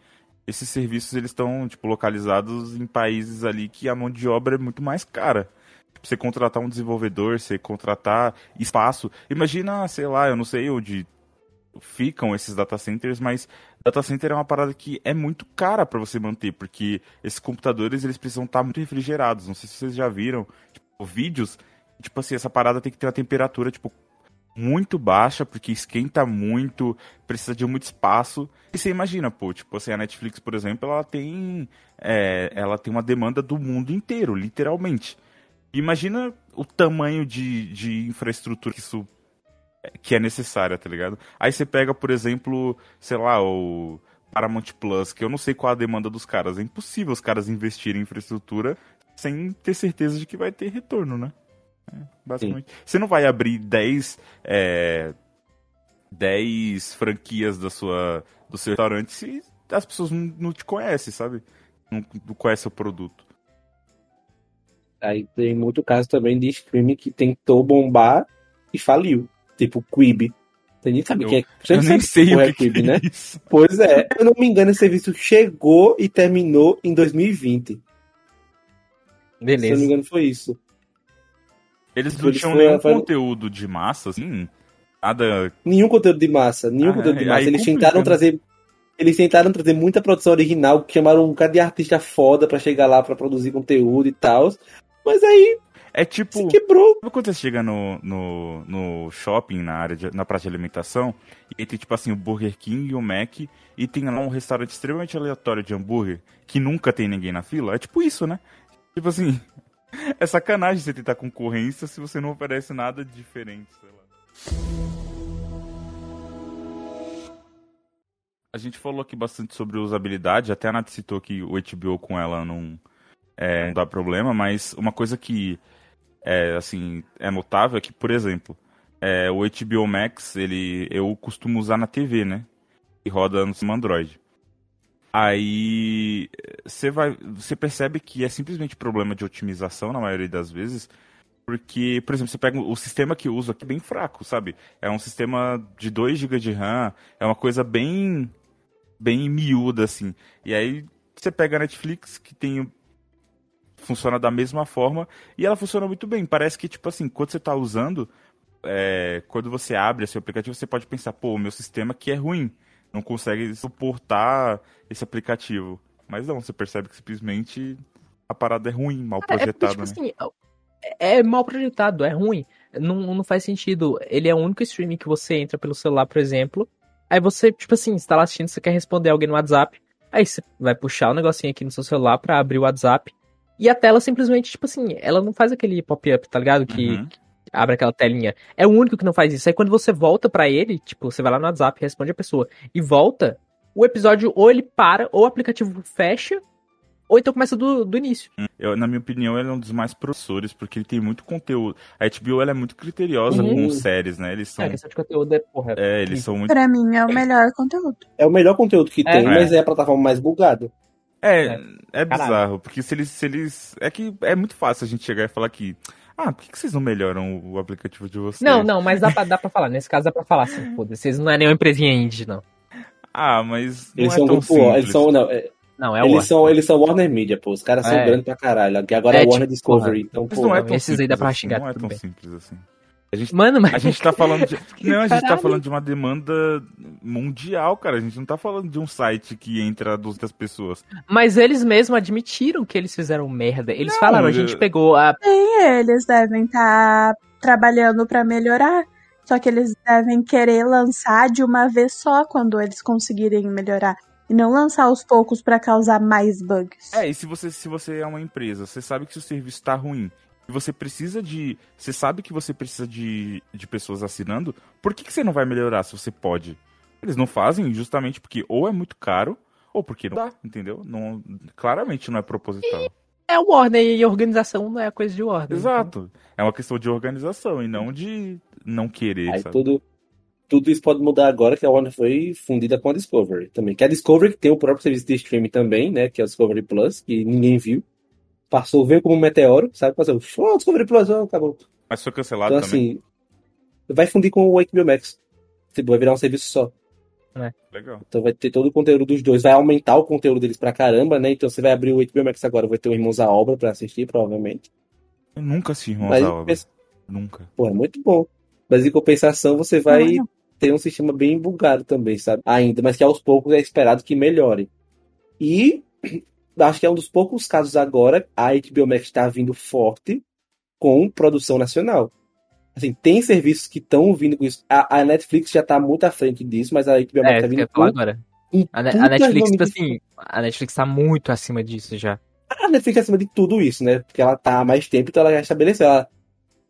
esses serviços, eles estão, tipo, localizados em países ali que a mão de obra é muito mais cara. Você contratar um desenvolvedor, você contratar espaço. Imagina, sei lá, eu não sei onde ficam esses data centers, mas data center é uma parada que é muito cara para você manter, porque esses computadores eles precisam estar muito refrigerados. Não sei se vocês já viram tipo, vídeos, tipo assim, essa parada tem que ter uma temperatura tipo muito baixa, porque esquenta muito, precisa de muito espaço. E você imagina, pô, tipo assim, a Netflix, por exemplo, ela tem é, ela tem uma demanda do mundo inteiro, literalmente. Imagina o tamanho de, de infraestrutura que isso que é necessária, tá ligado? Aí você pega, por exemplo, sei lá, o Paramount Plus, que eu não sei qual a demanda dos caras. É impossível os caras investirem em infraestrutura sem ter certeza de que vai ter retorno, né? É, basicamente. Você não vai abrir 10, é, 10 franquias da sua, do seu restaurante se as pessoas não, não te conhecem, sabe? Não, não conhecem o produto. Aí tem muito caso também de streaming que tentou bombar e faliu. Tipo Quibi. Você nem sabe o que é. Você Eu nem sei o que, Quibi, que né? é isso. Pois é. Se eu não me engano, esse serviço chegou e terminou em 2020. Se eu não me Beleza. engano, foi isso. Eles não eles tinham nenhum foram- conteúdo de massa, assim. Nada. Nenhum conteúdo de massa. Nenhum Ah, conteúdo de aí massa. Eles complica, tentaram né? trazer. Eles tentaram trazer muita produção original, chamaram um bocado de artista foda pra chegar lá pra produzir conteúdo e tal. Mas aí É tipo. se quebrou. Sabe quando você chega no, no, no shopping, na área de, na praça de alimentação, e tem tipo assim o Burger King e o Mac, e tem lá um restaurante extremamente aleatório de hambúrguer, que nunca tem ninguém na fila? É tipo isso, né? Tipo assim, (laughs) é sacanagem você tentar concorrência se você não oferece nada diferente, sei lá. A gente falou aqui bastante sobre usabilidade, até a Nath citou que o HBO com ela não, é, não dá problema, mas uma coisa que é, assim, é notável é que, por exemplo, é, o HBO Max, ele, eu costumo usar na TV, né? E roda no sistema Android. Aí você vai, você percebe que é simplesmente problema de otimização na maioria das vezes, porque, por exemplo, você pega o sistema que eu uso aqui bem fraco, sabe? É um sistema de 2 GB de RAM, é uma coisa bem bem miúda assim. E aí você pega a Netflix que tem funciona da mesma forma e ela funciona muito bem. Parece que, tipo assim, quando você está usando, é, quando você abre esse aplicativo, você pode pensar, pô, o meu sistema aqui é ruim, não consegue suportar esse aplicativo. Mas não, você percebe que simplesmente a parada é ruim, mal Cara, é porque, projetada, tipo né? assim, é é mal projetado, é ruim. Não, não faz sentido. Ele é o único streaming que você entra pelo celular, por exemplo. Aí você, tipo assim, você tá lá assistindo, você quer responder alguém no WhatsApp. Aí você vai puxar o negocinho aqui no seu celular pra abrir o WhatsApp. E a tela simplesmente, tipo assim, ela não faz aquele pop-up, tá ligado? Que, Uhum. que abre aquela telinha. É o único que não faz isso. Aí quando você volta pra ele, tipo, você vai lá no WhatsApp, responde a pessoa e volta, o episódio ou ele para, ou o aplicativo fecha, ou então começa do, do início. Eu, na minha opinião, ele é um dos mais professores, porque ele tem muito conteúdo. A HBO ela é muito criteriosa Uhum. com séries, né? Eles são. É, questão de conteúdo é, porra. É, eles são muito. Pra mim é o melhor conteúdo. É o melhor conteúdo que É. tem, É. mas é a plataforma mais bugada. É, É. é Caralho. bizarro, porque se eles, se eles. É que é muito fácil a gente chegar e falar que. Ah, por que, que vocês não melhoram o aplicativo de vocês? Não, não, mas dá pra, dá pra falar. Nesse caso dá pra falar assim, foda-se. Vocês não é nenhuma empresinha indie, não. Ah, mas não Eles é são tão grupo eles são, não, é, Não, é eles Warner. são, eles são Warner Media, pô. Os caras são É. grandes pra caralho. Que agora É, é, Warner tipo, Discovery. Então, Mas pô, não é não, tão esses aí dá pra assim, xingar Não é tão bem. simples assim. A gente, Mano, mas. a gente tá falando de. (laughs) Não, a gente tá Caralho. falando de uma demanda mundial, cara. A gente não tá falando de um site que entra 200 pessoas. Mas eles mesmos admitiram que eles fizeram merda. Eles Não, falaram, a eu- gente pegou a. E eles devem estar trabalhando pra melhorar. Só que eles devem querer lançar de uma vez só quando eles conseguirem melhorar. E não lançar aos poucos pra causar mais bugs. É, e se você, se você é uma empresa, você sabe que seu serviço tá ruim. E você precisa de. Você sabe que você precisa de, de pessoas assinando. Por que, que você não vai melhorar se você pode? Eles não fazem justamente porque ou é muito caro, ou porque não dá, entendeu? Não, claramente não é proposital. É o Warner e a organização não é a coisa de Warner. Exato. É uma questão de organização e não de não querer, Aí sabe? tudo, tudo isso pode mudar agora que a Warner foi fundida com a Discovery também. Que a Discovery tem o próprio serviço de streaming também, né? Que é o Discovery Plus, que ninguém viu. Passou, veio como um meteoro, sabe? Passou, oh, Plus, oh, acabou. Mas foi cancelado Então, também. assim, vai fundir com o HBO Max. Tipo, vai virar um serviço só. Legal. Então vai ter todo o conteúdo dos dois. Vai aumentar o conteúdo deles pra caramba, né? Então você vai abrir o HBO Max agora, vai ter o Irmãos à Obra pra assistir, provavelmente. Eu nunca assisti Irmãos Mas, à Obra. pensa- Nunca. pô, é muito bom. Mas em compensação, você vai Não, não. ter um sistema bem bugado também, sabe? Ainda, mas que aos poucos é esperado que melhore. E acho que é um dos poucos casos agora, a HBO Max está vindo forte com produção nacional. Assim, tem serviços que estão vindo com isso. A, a Netflix já tá muito à frente disso, mas a HBO Max É, tá que eu vindo com agora. A, a Netflix, tipo assim, a Netflix tá muito acima disso já. A Netflix é acima de tudo isso, né? Porque ela tá há mais tempo, então ela já estabeleceu. Ela,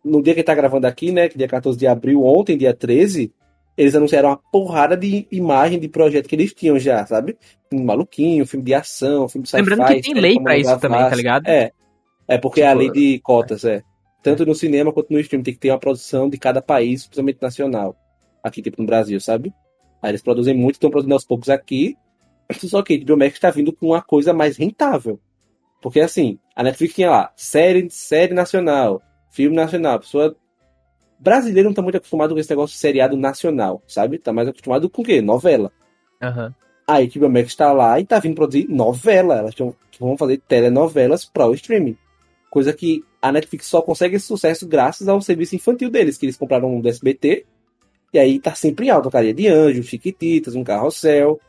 no dia que tá gravando aqui, né? Que dia 14 de abril, ontem, dia 13, eles anunciaram uma porrada de imagem de projeto que eles tinham já, sabe? Um maluquinho, filme de ação, filme de sci-fi. Lembrando que tem lei pra isso também, tá ligado? É. É porque é a Tipo, lei de cotas, é. Tanto no cinema quanto no stream. Tem que ter uma produção de cada país, principalmente nacional. Aqui, tipo, no Brasil, sabe? Aí eles produzem muito, estão produzindo aos poucos aqui. (clears throat) Só que a HBO Max tá vindo com uma coisa mais rentável. Porque assim, a Netflix tinha lá, série, série nacional, filme nacional. A pessoa brasileiro não tá muito acostumado com esse negócio seriado nacional, sabe? Tá mais acostumado com o quê? Novela. Aham. A HBO Max tá lá e tá vindo produzir novela. Elas tão, vão fazer telenovelas para o streaming. Coisa que a Netflix só consegue esse sucesso graças ao serviço infantil deles, que eles compraram do SBT. E aí tá sempre em alta. Carinha de Anjo, Chiquititas, um carrossel.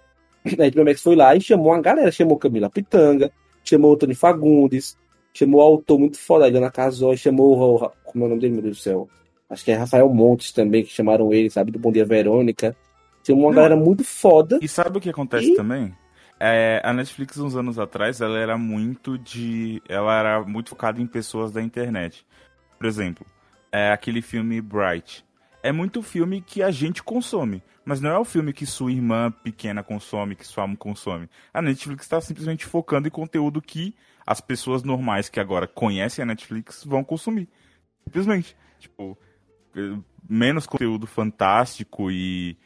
(clears throat) A HBO Max foi lá e chamou uma galera. Chamou Camila Pitanga, chamou o Tony Fagundes, chamou o autor muito foda, a Eliana Casói, chamou o... Como é o nome dele, meu Deus do céu? Acho que é Rafael Montes também, que chamaram ele, sabe? Do Bom Dia Verônica. Chamou uma Não. galera muito foda. E sabe o que acontece E- também? É, a Netflix, uns anos atrás, ela era muito de. Ela era muito focada em pessoas da internet. Por exemplo, é aquele filme Bright. É muito filme que a gente consome. Mas não é o filme que sua irmã pequena consome, que sua mãe consome. A Netflix está simplesmente focando em conteúdo que as pessoas normais que agora conhecem a Netflix vão consumir. Simplesmente. Tipo, menos conteúdo fantástico e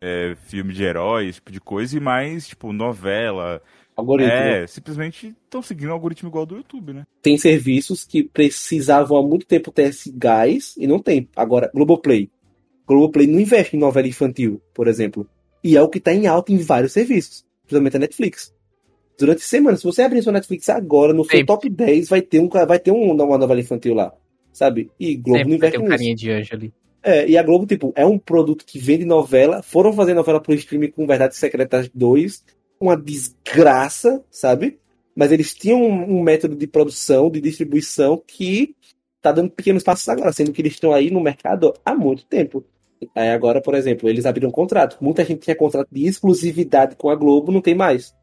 é, filme de heróis, esse tipo de coisa, e mais, tipo, novela. Algoritmo. É, simplesmente estão seguindo um algoritmo igual do YouTube, né? Tem serviços que precisavam há muito tempo ter esse gás e não tem. Agora, Globoplay. Globoplay não investe em novela infantil, por exemplo. E é o que tá em alta em vários serviços. Principalmente a Netflix. Durante semanas, se você abrir sua Netflix agora, no seu Sempre. top 10 vai ter, um, vai ter um, uma novela infantil lá. Sabe? E Globo não Sempre vai investe um nisso. carinha de anjo ali. É, e a Globo, tipo, é um produto que vende novela. Foram fazer novela pro streaming com Verdades Secretas 2. Uma desgraça, sabe? Mas eles tinham um, um método de produção, de distribuição que tá dando pequenos passos agora, sendo que eles estão aí no mercado há muito tempo. Aí agora, por exemplo, eles abriram um contrato. Muita gente tinha contrato de exclusividade com a Globo, não tem mais.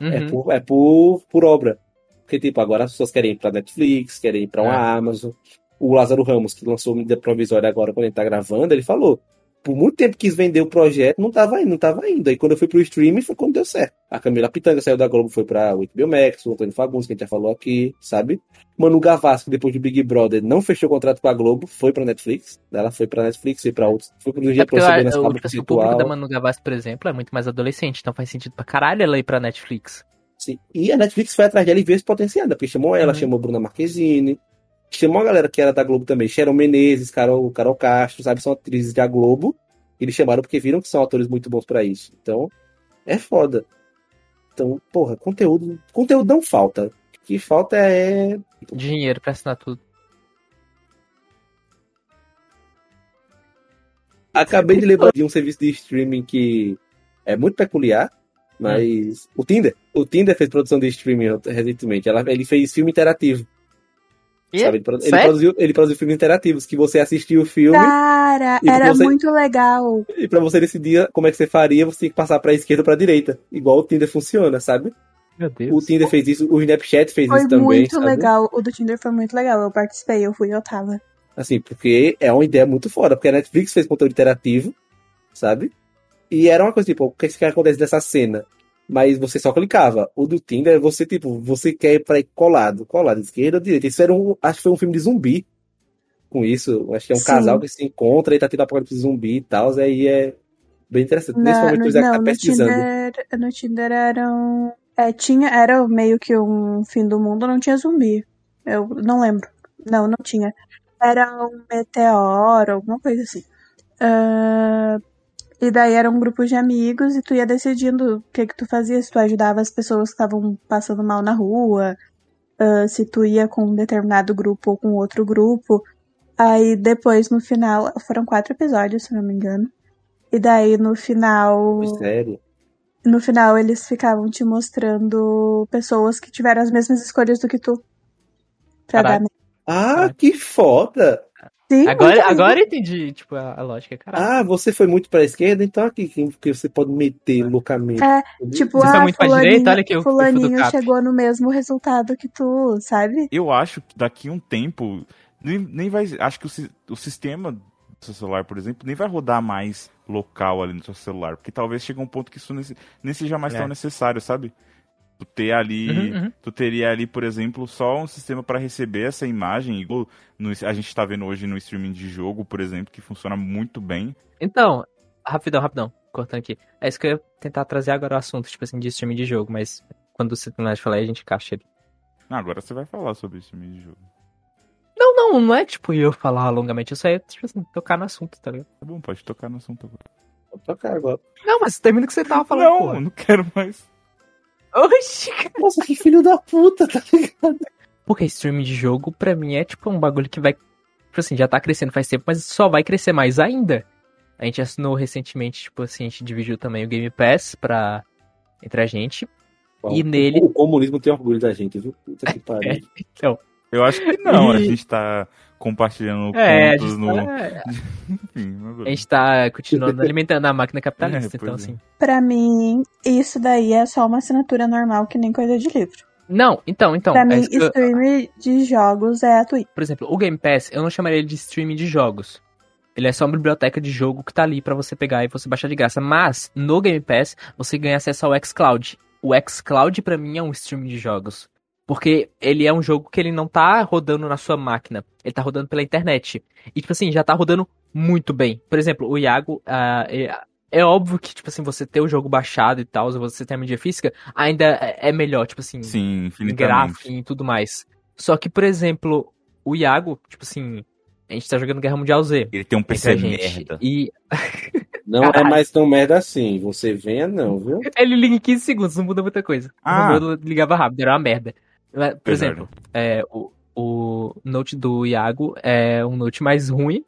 É, Uhum. por, é por, por obra. Porque, tipo, agora as pessoas querem ir pra Netflix, querem ir pra uma É. Amazon. O Lázaro Ramos, que lançou medida provisória agora quando ele tá gravando, ele falou. Por muito tempo quis vender o projeto, não tava indo, não tava indo. Aí quando eu fui pro streaming foi quando deu certo. A Camila Pitanga saiu da Globo, foi pra o HBO Max, o Antônio Fagundes, que a gente já falou aqui, sabe? Manu Gavassi, que depois do Big Brother não fechou o contrato com a Globo, foi pra Netflix. Ela foi pra Netflix, foi pra outros. Foi pro É dia porque pra a- o, o público da. Manu Gavassi, por exemplo, é muito mais adolescente, então faz sentido pra caralho ela ir pra Netflix. Sim. E a Netflix foi atrás dela e viu esse potencial, porque chamou ela, Uhum. chamou Bruna Marquezine, chamou a galera que era da Globo também, Sharon Menezes, Carol, Carol Castro, sabe? São atrizes da Globo. Eles chamaram porque viram que são atores muito bons pra isso. Então, é foda. Então, porra, conteúdo. Conteúdo não falta. O que falta é. Dinheiro pra assinar tudo. Acabei de lembrar de um serviço de streaming que é muito peculiar, mas. O Tinder. O Tinder fez produção de streaming recentemente. Ela, ele fez filme interativo. E? Sabe? Ele, produ- ele Sério? produziu, ele produziu filmes interativos, que você assistia o filme Cara, era você- muito legal. e pra você decidir como é que você faria, você tem que passar pra esquerda ou pra direita. Igual o Tinder funciona, sabe? Meu Deus. O Tinder fez isso, o Snapchat fez Foi isso também, muito sabe? legal. O do Tinder foi muito legal. Eu participei, eu fui, eu tava. Assim, porque é uma ideia muito foda, porque a Netflix fez conteúdo interativo, sabe? E era uma coisa tipo, o que, que acontece dessa cena? Mas você só clicava. O do Tinder, você, tipo, você quer ir pra ir colado, colado, esquerda ou direita. Isso era um, acho que foi um filme de zumbi. Com isso, acho que é um Sim. casal que se encontra e tá tendo apocalipse zumbi e tal, aí é bem interessante. Nesse momento, no, o Zé não, tá no pesquisando. Tinder, no Tinder eram. É, tinha, era meio que um fim do mundo, não tinha zumbi. Eu não lembro. Não, não tinha. Era um meteoro, alguma coisa assim. Ah, e daí era um grupo de amigos e tu ia decidindo o que que tu fazia, se tu ajudava as pessoas que estavam passando mal na rua, ah, se tu ia com um determinado grupo ou com outro grupo. Aí depois, no final, foram quatro episódios, se não me engano. E daí no final. Sério. No final eles ficavam te mostrando pessoas que tiveram as mesmas escolhas do que tu. Pra dar. Ah, que foda! Sim, Agora, agora eu entendi, tipo, a, a lógica, caralho. Ah, você foi muito pra esquerda, então aqui que que você pode meter loucamente. É, Tipo, Você foi ah, muito pra fulaninho, direita? Olha eu- eu do fulaninho cap. chegou no mesmo resultado que tu, sabe? Eu acho que daqui a um tempo, nem, nem vai. Acho que o, o sistema do seu celular, por exemplo, nem vai rodar mais local ali no seu celular. Porque talvez chegue um ponto que isso nem, nem seja mais É. tão necessário, sabe? Tu ter ali. Uhum, uhum. Tu teria ali, por exemplo, só um sistema para receber essa imagem, igual no- a gente tá vendo hoje no streaming de jogo, por exemplo, que funciona muito bem. Então, rapidão, rapidão. cortando aqui. É isso que eu ia tentar trazer agora o assunto, tipo assim, de streaming de jogo, mas quando você terminar de falar, a gente encaixa ele. Ah, agora você vai falar sobre streaming de jogo. Não, não, não é tipo eu falar longamente, eu só ia, tipo assim, tocar no assunto, tá ligado? Tá bom, pode tocar no assunto agora. Vou tocar agora. Não, mas termina o que você tava falando, não, porra. não quero mais. Oxi, cara. Nossa, que filho da puta, tá ligado? Porque streaming de jogo, pra mim, é tipo um bagulho que vai. Tipo assim, já tá crescendo faz tempo, mas só vai crescer mais ainda. A gente assinou recentemente, tipo assim, a gente dividiu também o Game Pass pra. Entre a gente. E nele- O comunismo tem orgulho da gente, viu? Puta que (laughs) pariu. Então. Eu acho que não, a gente tá compartilhando É, a pontos no. tá, (laughs) Enfim, a gente tá continuando alimentando a máquina capitalista, (laughs) É, então é. assim. Pra mim, isso daí é só uma assinatura normal, que nem coisa de livro. Não, então, então. pra é mim, eu- stream de jogos é a Twitch. por exemplo, o Game Pass, eu não chamaria ele de streaming de jogos. Ele é só uma biblioteca de jogo que tá ali pra você pegar e você baixar de graça. Mas, no Game Pass, você ganha acesso ao xCloud. O xCloud, pra mim, é um streaming de jogos. Porque ele é um jogo que ele não tá rodando na sua máquina. Ele tá rodando pela internet. E, tipo assim, já tá rodando muito bem. Por exemplo, o Iago, ah, é, é óbvio que, tipo assim, você ter o jogo baixado e tal, você ter a mídia física, ainda é é melhor, tipo assim Sim, gráfico e tudo mais. Só que, por exemplo, o Iago, tipo assim, a gente tá jogando Guerra Mundial Z. Ele tem um PC merda. E (laughs) Não é Caralho. mais tão merda assim. Você venha, não, viu? ele liga em 15 segundos, não muda muita coisa. Ah. O ligava rápido, era uma merda. Por exemplo, é, o, o Note do Iago é um Note mais ruim.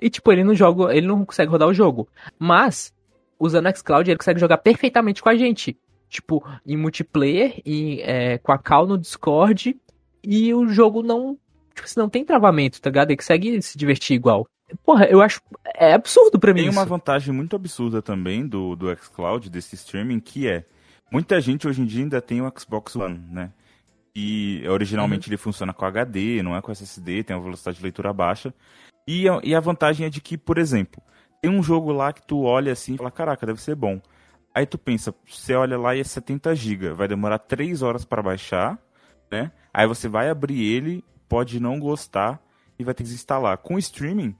E, tipo, ele não joga, ele não consegue rodar o jogo. Mas, usando o xCloud, ele consegue jogar perfeitamente com a gente. Tipo, em multiplayer, em, é, com a call no Discord. E o jogo não. Tipo, assim, não tem travamento, tá ligado? Ele consegue se divertir igual. Porra, eu acho. É absurdo pra mim. Tem uma isso. vantagem muito absurda também do, do xCloud, desse streaming, que é muita gente hoje em dia ainda tem o Xbox One, né? E originalmente ele funciona com HD, não é com SSD, tem uma velocidade de leitura baixa. E a, e a vantagem é de que, por exemplo, tem um jogo lá que tu olha assim e fala, caraca, deve ser bom. Aí tu pensa, você olha lá e é 70 GB, vai demorar 3 horas para baixar, né? Aí você vai abrir ele, pode não gostar e vai ter que desinstalar. Com streaming,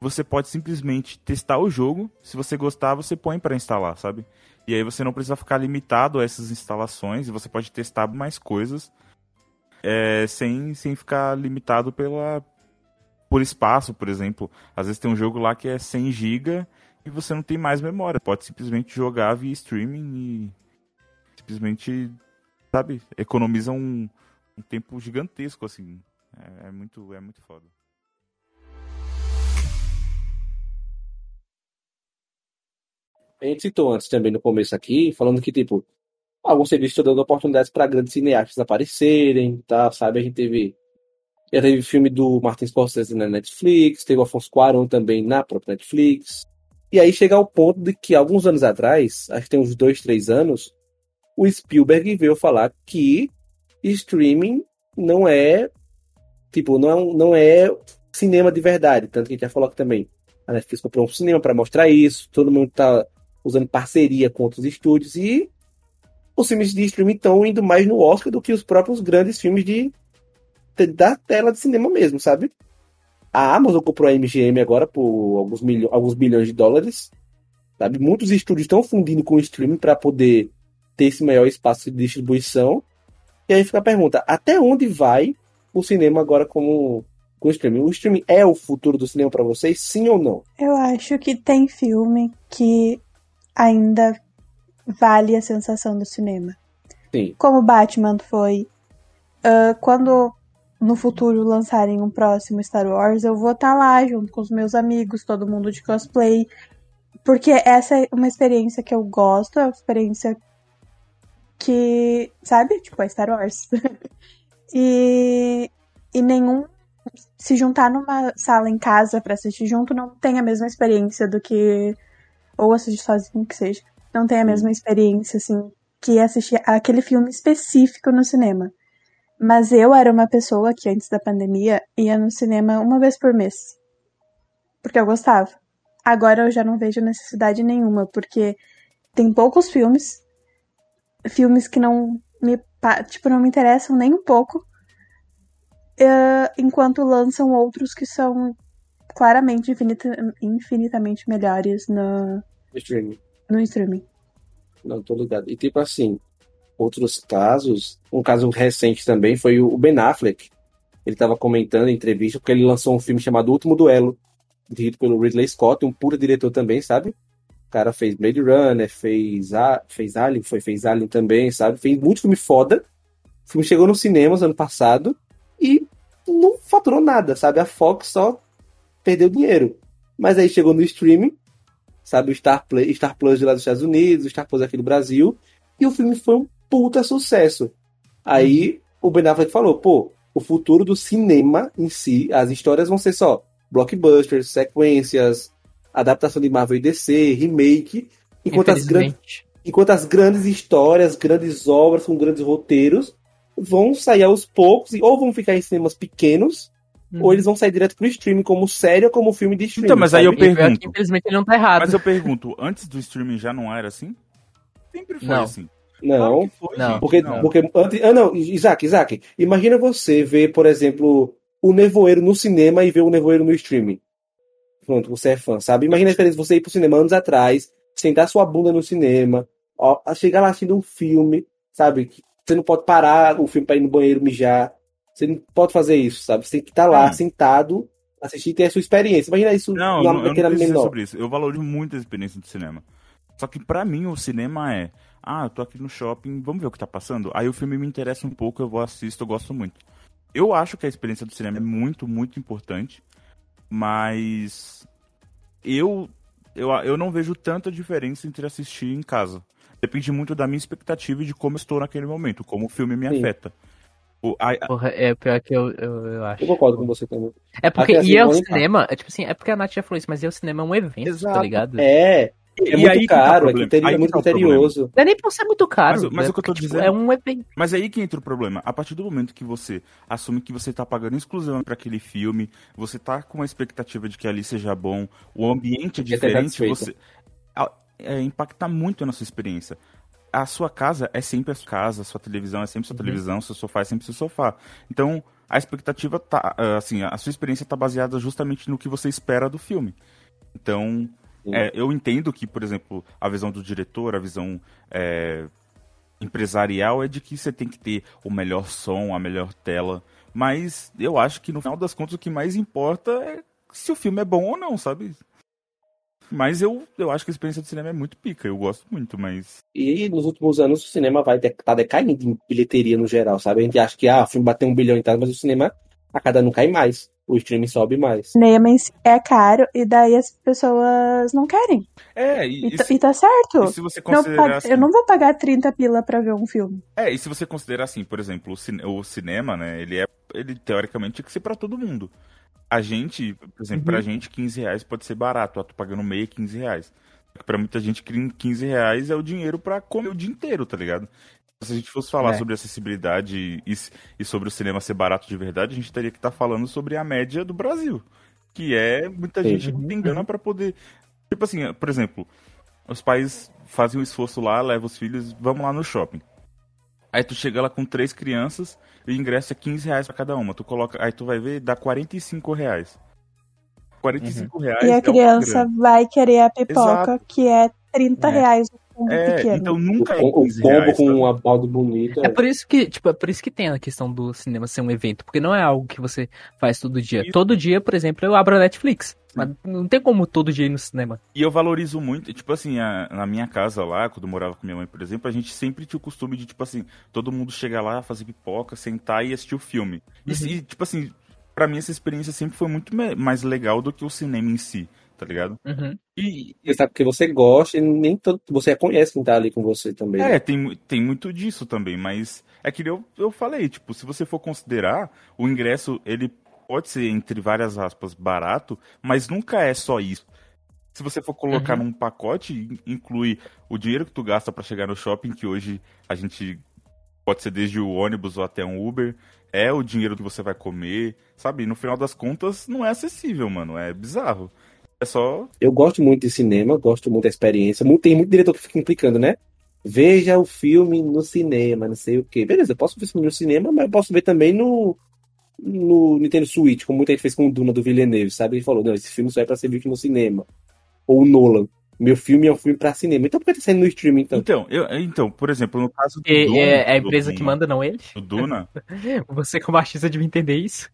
você pode simplesmente testar o jogo. Se você gostar, você põe para instalar, sabe? E aí você não precisa ficar limitado a essas instalações e você pode testar mais coisas é, sem, sem ficar limitado pela por espaço, por exemplo. Às vezes tem um jogo lá que é 100 GB e você não tem mais memória. Pode simplesmente jogar via streaming e simplesmente, sabe, economiza um, um tempo gigantesco assim. É, é muito, é muito foda. A gente citou antes também no começo aqui, falando que, tipo, alguns serviços estão dando oportunidades para grandes cineastas aparecerem, tá? Sabe? A gente teve. Já teve filme do Martin Scorsese na Netflix, teve o Afonso Cuarón também na própria Netflix. E aí chega ao ponto de que, alguns anos atrás, acho que tem uns dois, três anos, o Spielberg veio falar que streaming não é. Tipo, não, não é cinema de verdade. Tanto que a gente já falou aqui também. A Netflix comprou um cinema para mostrar isso, todo mundo tá usando parceria com outros estúdios e os filmes de streaming estão indo mais no Oscar do que os próprios grandes filmes de, da tela de cinema mesmo, sabe? A Amazon comprou a MGM agora por alguns, milho, alguns bilhões de dólares, sabe? Muitos estúdios estão fundindo com o streaming para poder ter esse maior espaço de distribuição. E aí fica a pergunta: até onde vai o cinema agora como com o streaming? O streaming é o futuro do cinema para vocês, sim ou não? Eu acho que tem filme que ainda vale a sensação do cinema. Sim. Como Batman foi. Ah, quando no futuro lançarem um próximo Star Wars, eu vou estar lá junto com os meus amigos, todo mundo de cosplay. Porque essa é uma experiência que eu gosto, é uma experiência que, sabe? Tipo, é Star Wars. (laughs) e, e nenhum. Se juntar numa sala em casa pra assistir junto não tem a mesma experiência do que. Ou assistir sozinho, que seja. Não tem a mesma experiência, assim, que assistir aquele filme específico no cinema. Mas eu era uma pessoa que antes da pandemia ia no cinema uma vez por mês. Porque eu gostava. Agora eu já não vejo necessidade nenhuma, porque tem poucos filmes, filmes que não me, tipo, não me interessam nem um pouco, eh, enquanto lançam outros que são claramente infinita- infinitamente melhores na, Streaming. No streaming. Não, tô ligado. E tipo assim, outros casos, um caso recente também foi o Ben Affleck. Ele tava comentando em entrevista porque ele lançou um filme chamado Último Duelo, dirigido pelo Ridley Scott, um puro diretor também, sabe? O cara fez Blade Runner, fez, a, fez Alien, foi, fez Alien também, sabe? Fez muito filme foda. O filme chegou nos cinemas ano passado e não faturou nada, sabe? A Fox só perdeu dinheiro. Mas aí chegou no streaming, sabe? O Star, Play, Star Plus de lá dos Estados Unidos, o Star Plus aqui do Brasil, e o filme foi um puta sucesso. Aí o Ben Affleck falou, pô, o futuro do cinema em si, as histórias vão ser só blockbusters, sequências, adaptação de Marvel e DC, remake, enquanto as, grandes, enquanto as grandes histórias, grandes obras com grandes roteiros vão sair aos poucos, ou vão ficar em cinemas pequenos, uhum. ou eles vão sair direto pro streaming, como série ou como filme de streaming. Então, mas aí eu pergunto. infelizmente ele não tá errado. Mas eu pergunto, antes do streaming já não era assim? Sempre foi não. assim. Não, foi, não. Porque, não. porque antes. Ah, não, Isaac, Isaac, imagina você ver, por exemplo, o Nevoeiro no cinema e ver o Nevoeiro no streaming. Pronto, você é fã, sabe? Imagina a experiência de você ir pro cinema anos atrás, sentar sua bunda no cinema, ó, chegar lá assistindo um filme, sabe? Você não pode parar o filme para ir no banheiro mijar. Você não pode fazer isso, sabe? Você tem que estar tá lá, ah. sentado, assistir e ter a sua experiência. Imagina isso não, na, não, eu não menor. sobre isso. Eu valorizo muito a experiência do cinema. Só que para mim o cinema é ah, eu tô aqui no shopping, vamos ver o que tá passando? Aí o filme me interessa um pouco, eu vou assisto, eu gosto muito. Eu acho que a experiência do cinema é muito, muito importante, mas eu, eu, eu não vejo tanta diferença entre assistir em casa. Depende muito da minha expectativa e de como eu estou naquele momento, como o filme me Sim. afeta. O, a, a... Porra, é pior que eu, eu, eu, acho. Eu concordo com você também. É porque ir ao cinema, é tipo assim, é porque a Nath já falou isso, mas ir ao cinema é um evento, tá Exato. tá ligado? É, é muito aí caro, tá é, criterio, é muito criterioso. Não é nem por ser muito caro. Mas, mas é o que eu tô tipo, dizendo. É um evento. Mas aí que entra o problema. A partir do momento que você assume que você tá pagando exclusivamente para aquele filme, você tá com uma expectativa de que ali seja bom, o ambiente é diferente, você. É, impacta muito na sua experiência. A sua casa é sempre a sua casa, a sua televisão é sempre a sua uhum. televisão, seu sofá é sempre seu sofá. Então, a expectativa tá. Assim, a sua experiência tá baseada justamente no que você espera do filme. Então, é, eu entendo que, por exemplo, a visão do diretor, a visão é, empresarial é de que você tem que ter o melhor som, a melhor tela. Mas eu acho que no final das contas o que mais importa é se o filme é bom ou não, sabe? Mas eu, eu acho que a experiência do cinema é muito pica, eu gosto muito, mas. E nos últimos anos o cinema vai de, tá decaindo em bilheteria no geral, sabe? A gente acha que ah, o filme bateu um bilhão e tal, mas o cinema a cada ano cai mais o streaming sobe mais. Cinema é caro e daí as pessoas não querem. É, e, e, e, e tá certo. se você considerar não, assim... Eu não vou pagar 30 pila pra ver um filme. É, e se você considerar assim, por exemplo, o, cine... o cinema, né, ele é, ele teoricamente tinha que ser pra todo mundo. A gente, por exemplo, uhum. pra gente 15 reais pode ser barato, ó, tô pagando meia 15 reais. Pra muita gente, 15 reais é o dinheiro pra comer o dia inteiro, tá ligado? se a gente fosse falar é. sobre acessibilidade e, e, sobre o cinema ser barato de verdade, a gente teria que estar tá falando sobre a média do Brasil. Que é muita Sim. gente que engana para poder. Tipo assim, por exemplo, os pais fazem um esforço lá, levam os filhos, vamos lá no shopping. Aí tu chega lá com três crianças e o ingresso é 15 reais pra cada uma. Tu coloca, aí tu vai ver, dá 45 reais. 45 uhum. reais. E a é criança vai querer a pipoca, Exato. que é 30 é. reais é, pequeno. Então nunca é o, o combo reais, com uma balde bonita. É por isso que, tipo, é por isso que tem a questão do cinema ser um evento, porque não é algo que você faz todo dia. E... Todo dia, por exemplo, eu abro a Netflix. Mas não tem como todo dia ir no cinema. E eu valorizo muito, tipo assim, a, na minha casa lá, quando eu morava com minha mãe, por exemplo, a gente sempre tinha o costume de, tipo assim, todo mundo chegar lá, fazer pipoca, sentar e assistir o filme. Uhum. E, tipo assim, para mim essa experiência sempre foi muito mais legal do que o cinema em si tá ligado? Uhum. E, e sabe porque você gosta e nem todo você conhece quem tá ali com você também. É, né? tem, tem muito disso também, mas é que eu, eu falei, tipo, se você for considerar, o ingresso, ele pode ser, entre várias aspas, barato, mas nunca é só isso. Se você for colocar uhum. num pacote, inclui o dinheiro que tu gasta para chegar no shopping, que hoje a gente pode ser desde o ônibus ou até um Uber, é o dinheiro que você vai comer, sabe? No final das contas, não é acessível, mano, é bizarro. É só. Eu gosto muito de cinema, gosto muito da experiência. Tem muito diretor que fica implicando, né? Veja o filme no cinema, não sei o quê. Beleza, eu posso ver esse filme no cinema, mas eu posso ver também no, no Nintendo Switch, como muita gente fez com o Duna do Villeneuve, sabe? Ele falou, não, esse filme só é pra ser visto no cinema. Ou o Nolan. meu filme é um filme pra cinema. Então por que tá saindo no streaming então? Então, eu, então, por exemplo, no caso do E, Duna, é, é a do empresa que manda, não ele? do Duna, (laughs) Você como artista devia entender isso.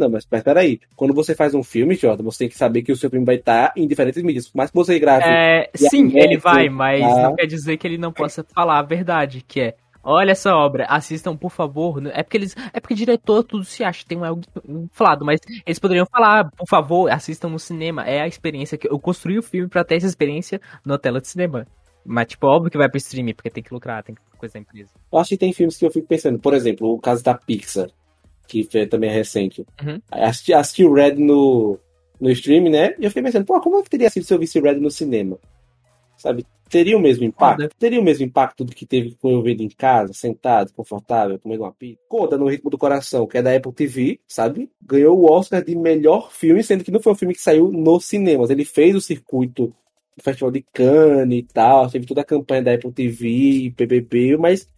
Não, mas, mas peraí. Quando você faz um filme, Jordan, você tem que saber que o seu filme vai estar em diferentes mídias. Por mais que você grave. É, sim, ele vai, mas tá? não quer dizer que ele não possa falar a verdade, que é. Olha essa obra, assistam, por favor. É porque eles. É porque diretor tudo se acha, tem algo inflado, mas eles poderiam falar, por favor, assistam no cinema. É a experiência que. Eu construí o filme pra ter essa experiência na tela de cinema. Mas, tipo, óbvio que vai pro streaming, porque tem que lucrar, tem que coisa da empresa. Eu acho que tem filmes que eu fico pensando. Por exemplo, o caso da Pixar, que foi- também é recente. Uhum. Assisti, assisti o Red no, no stream, né? E eu fiquei pensando, pô, como é que teria sido se eu visse Red no cinema? Sabe? Teria o mesmo impacto? Foda. Teria o mesmo impacto do que teve com eu vendo em casa, sentado, confortável, comendo uma pizza? Conta no Ritmo do Coração, que é da Apple TV, sabe? Ganhou o Oscar de melhor filme, sendo que não foi um filme que saiu nos cinemas. Ele fez o circuito do Festival de Cannes e tal, teve toda a campanha da Apple TV, PBB, mas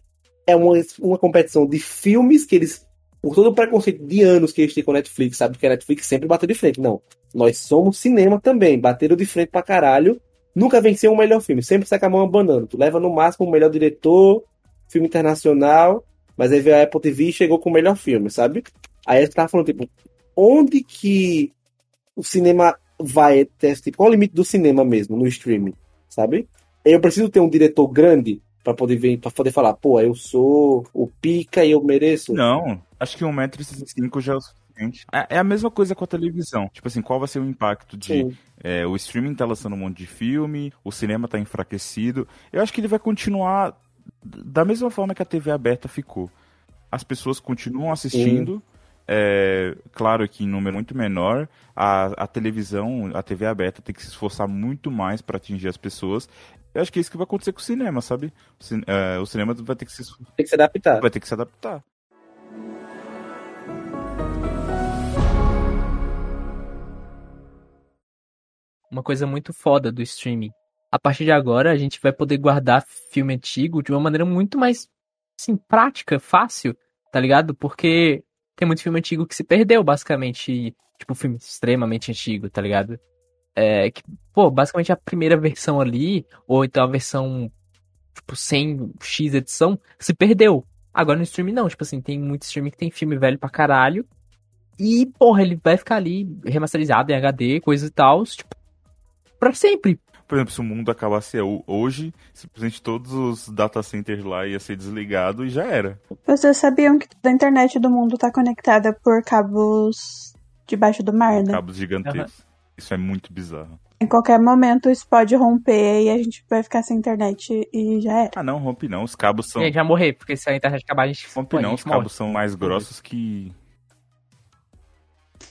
é uma, uma competição de filmes que eles, por todo o preconceito de anos que eles têm com a Netflix, sabe? Que a Netflix sempre bateu de frente. Não, nós somos cinema também, bateram de frente pra caralho. Nunca venceu o melhor filme, sempre sai com a mão abanando. Tu leva no máximo o melhor diretor, filme internacional, mas aí veio a Apple TV e chegou com o melhor filme, sabe? Aí a gente tava falando, tipo, onde que o cinema vai ter, tipo, qual o limite do cinema mesmo, no streaming, sabe? Eu preciso ter um diretor grande pra poder ver, para poder falar, pô, eu sou o pica e eu mereço. Não, acho que 1,65m já é o suficiente. É, é a mesma coisa com a televisão. Tipo assim, qual vai ser o impacto de Sim. é, o streaming tá lançando um monte de filme, o cinema tá enfraquecido. Eu acho que ele vai continuar da mesma forma que a TV aberta ficou. As pessoas continuam assistindo. É, claro que em número muito menor, a, a televisão, a TV aberta tem que se esforçar muito mais para atingir as pessoas. Eu acho que é isso que vai acontecer com o cinema, sabe? O, cin- é, o cinema vai ter que se, Tem que se adaptar. vai ter que se adaptar. Uma coisa muito foda do streaming. A partir de agora, a gente vai poder guardar filme antigo de uma maneira muito mais, assim, prática, fácil, tá ligado? Porque tem muito filme antigo que se perdeu, basicamente. Tipo, filme extremamente antigo, tá ligado? É, que, pô, basicamente a primeira versão ali, ou então a versão, tipo, sem X edição, se perdeu. Agora no streaming não, tipo assim, tem muito streaming que tem filme velho pra caralho. E, porra, ele vai ficar ali remasterizado em HD, coisa e tal, tipo, pra sempre. Por exemplo, se o mundo acabasse ho- hoje, simplesmente todos os data centers lá ia ser desligado e já era. Vocês sabiam que toda a internet do mundo tá conectada por cabos debaixo do mar, né? Cabos gigantescos. Isso é muito bizarro. Em qualquer momento isso pode romper e a gente vai ficar sem internet e já era. Ah, não, rompe não. Os cabos são. E a gente vai morrer, porque se a internet acabar, a gente, Rompe não, gente os morre. cabos são mais grossos que.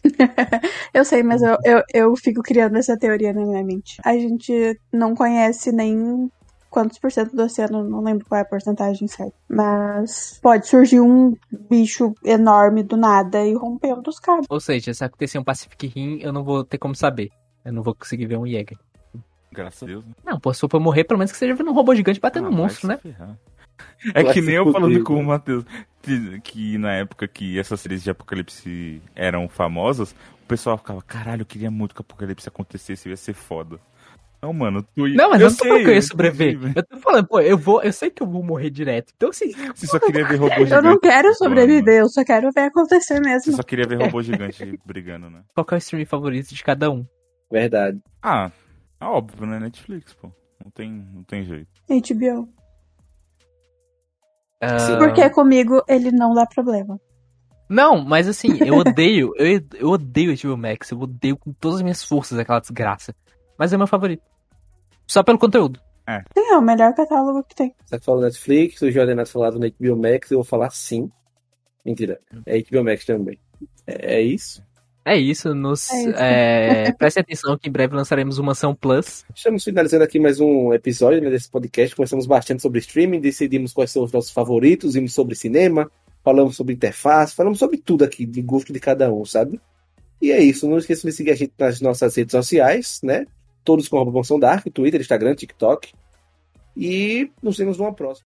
(laughs) Eu sei, mas eu, eu, eu fico criando essa teoria na minha mente. A gente não conhece nem quantos por cento do oceano, não lembro qual é a porcentagem certa. Mas pode surgir um bicho enorme do nada e romper um dos cabos. Ou seja, se acontecer um Pacific Rim, eu não vou ter como saber. Eu não vou conseguir ver um Jäger. Graças a Deus. né? Não, pô, se for pra morrer, pelo menos que seja vendo um robô gigante batendo Ah, um monstro, né? ferrar. (laughs) É que nem eu falando com o né? Matheus, que, na época que essas séries de Apocalipse eram famosas, o pessoal ficava, caralho, eu queria muito que o Apocalipse acontecesse, ia ser foda. Não, mano, tu Não, mas eu não tô sei, falando que eu ia sobreviver. Eu tô falando, pô, eu vou, eu sei que eu vou morrer direto. Então, assim, Você só queria ver robô gigante. Eu não quero sobreviver, eu só quero ver acontecer Você mesmo. só queria ver robô (laughs) gigante brigando, né? qual que é o stream favorito de cada um? Verdade. Ah, é óbvio, né? Netflix, pô. Não tem, não tem jeito. HBO. Ah, Porque comigo ele não dá problema. Não, mas assim, eu odeio, (laughs) eu, eu odeio HBO Max, eu odeio com todas as minhas forças aquela desgraça. Mas é meu favorito. Só pelo conteúdo. Sim, é o melhor catálogo que tem. Você falou Netflix, o Jordan Neto falado no HBO Max, eu vou falar sim. Mentira. É HBO Max também. É, é isso. É isso, nos. É isso. É, (laughs) prestem atenção que em breve lançaremos uma ação Plus. Estamos finalizando aqui mais um episódio né, desse podcast. Conversamos bastante sobre streaming, decidimos quais são os nossos favoritos, vimos sobre cinema, falamos sobre interface, falamos sobre tudo aqui, de gosto de cada um, sabe? E é isso. Não esqueçam de seguir a gente nas nossas redes sociais, né? Todos com a Promoção Dark, Twitter, Instagram, TikTok. E nos vemos numa próxima.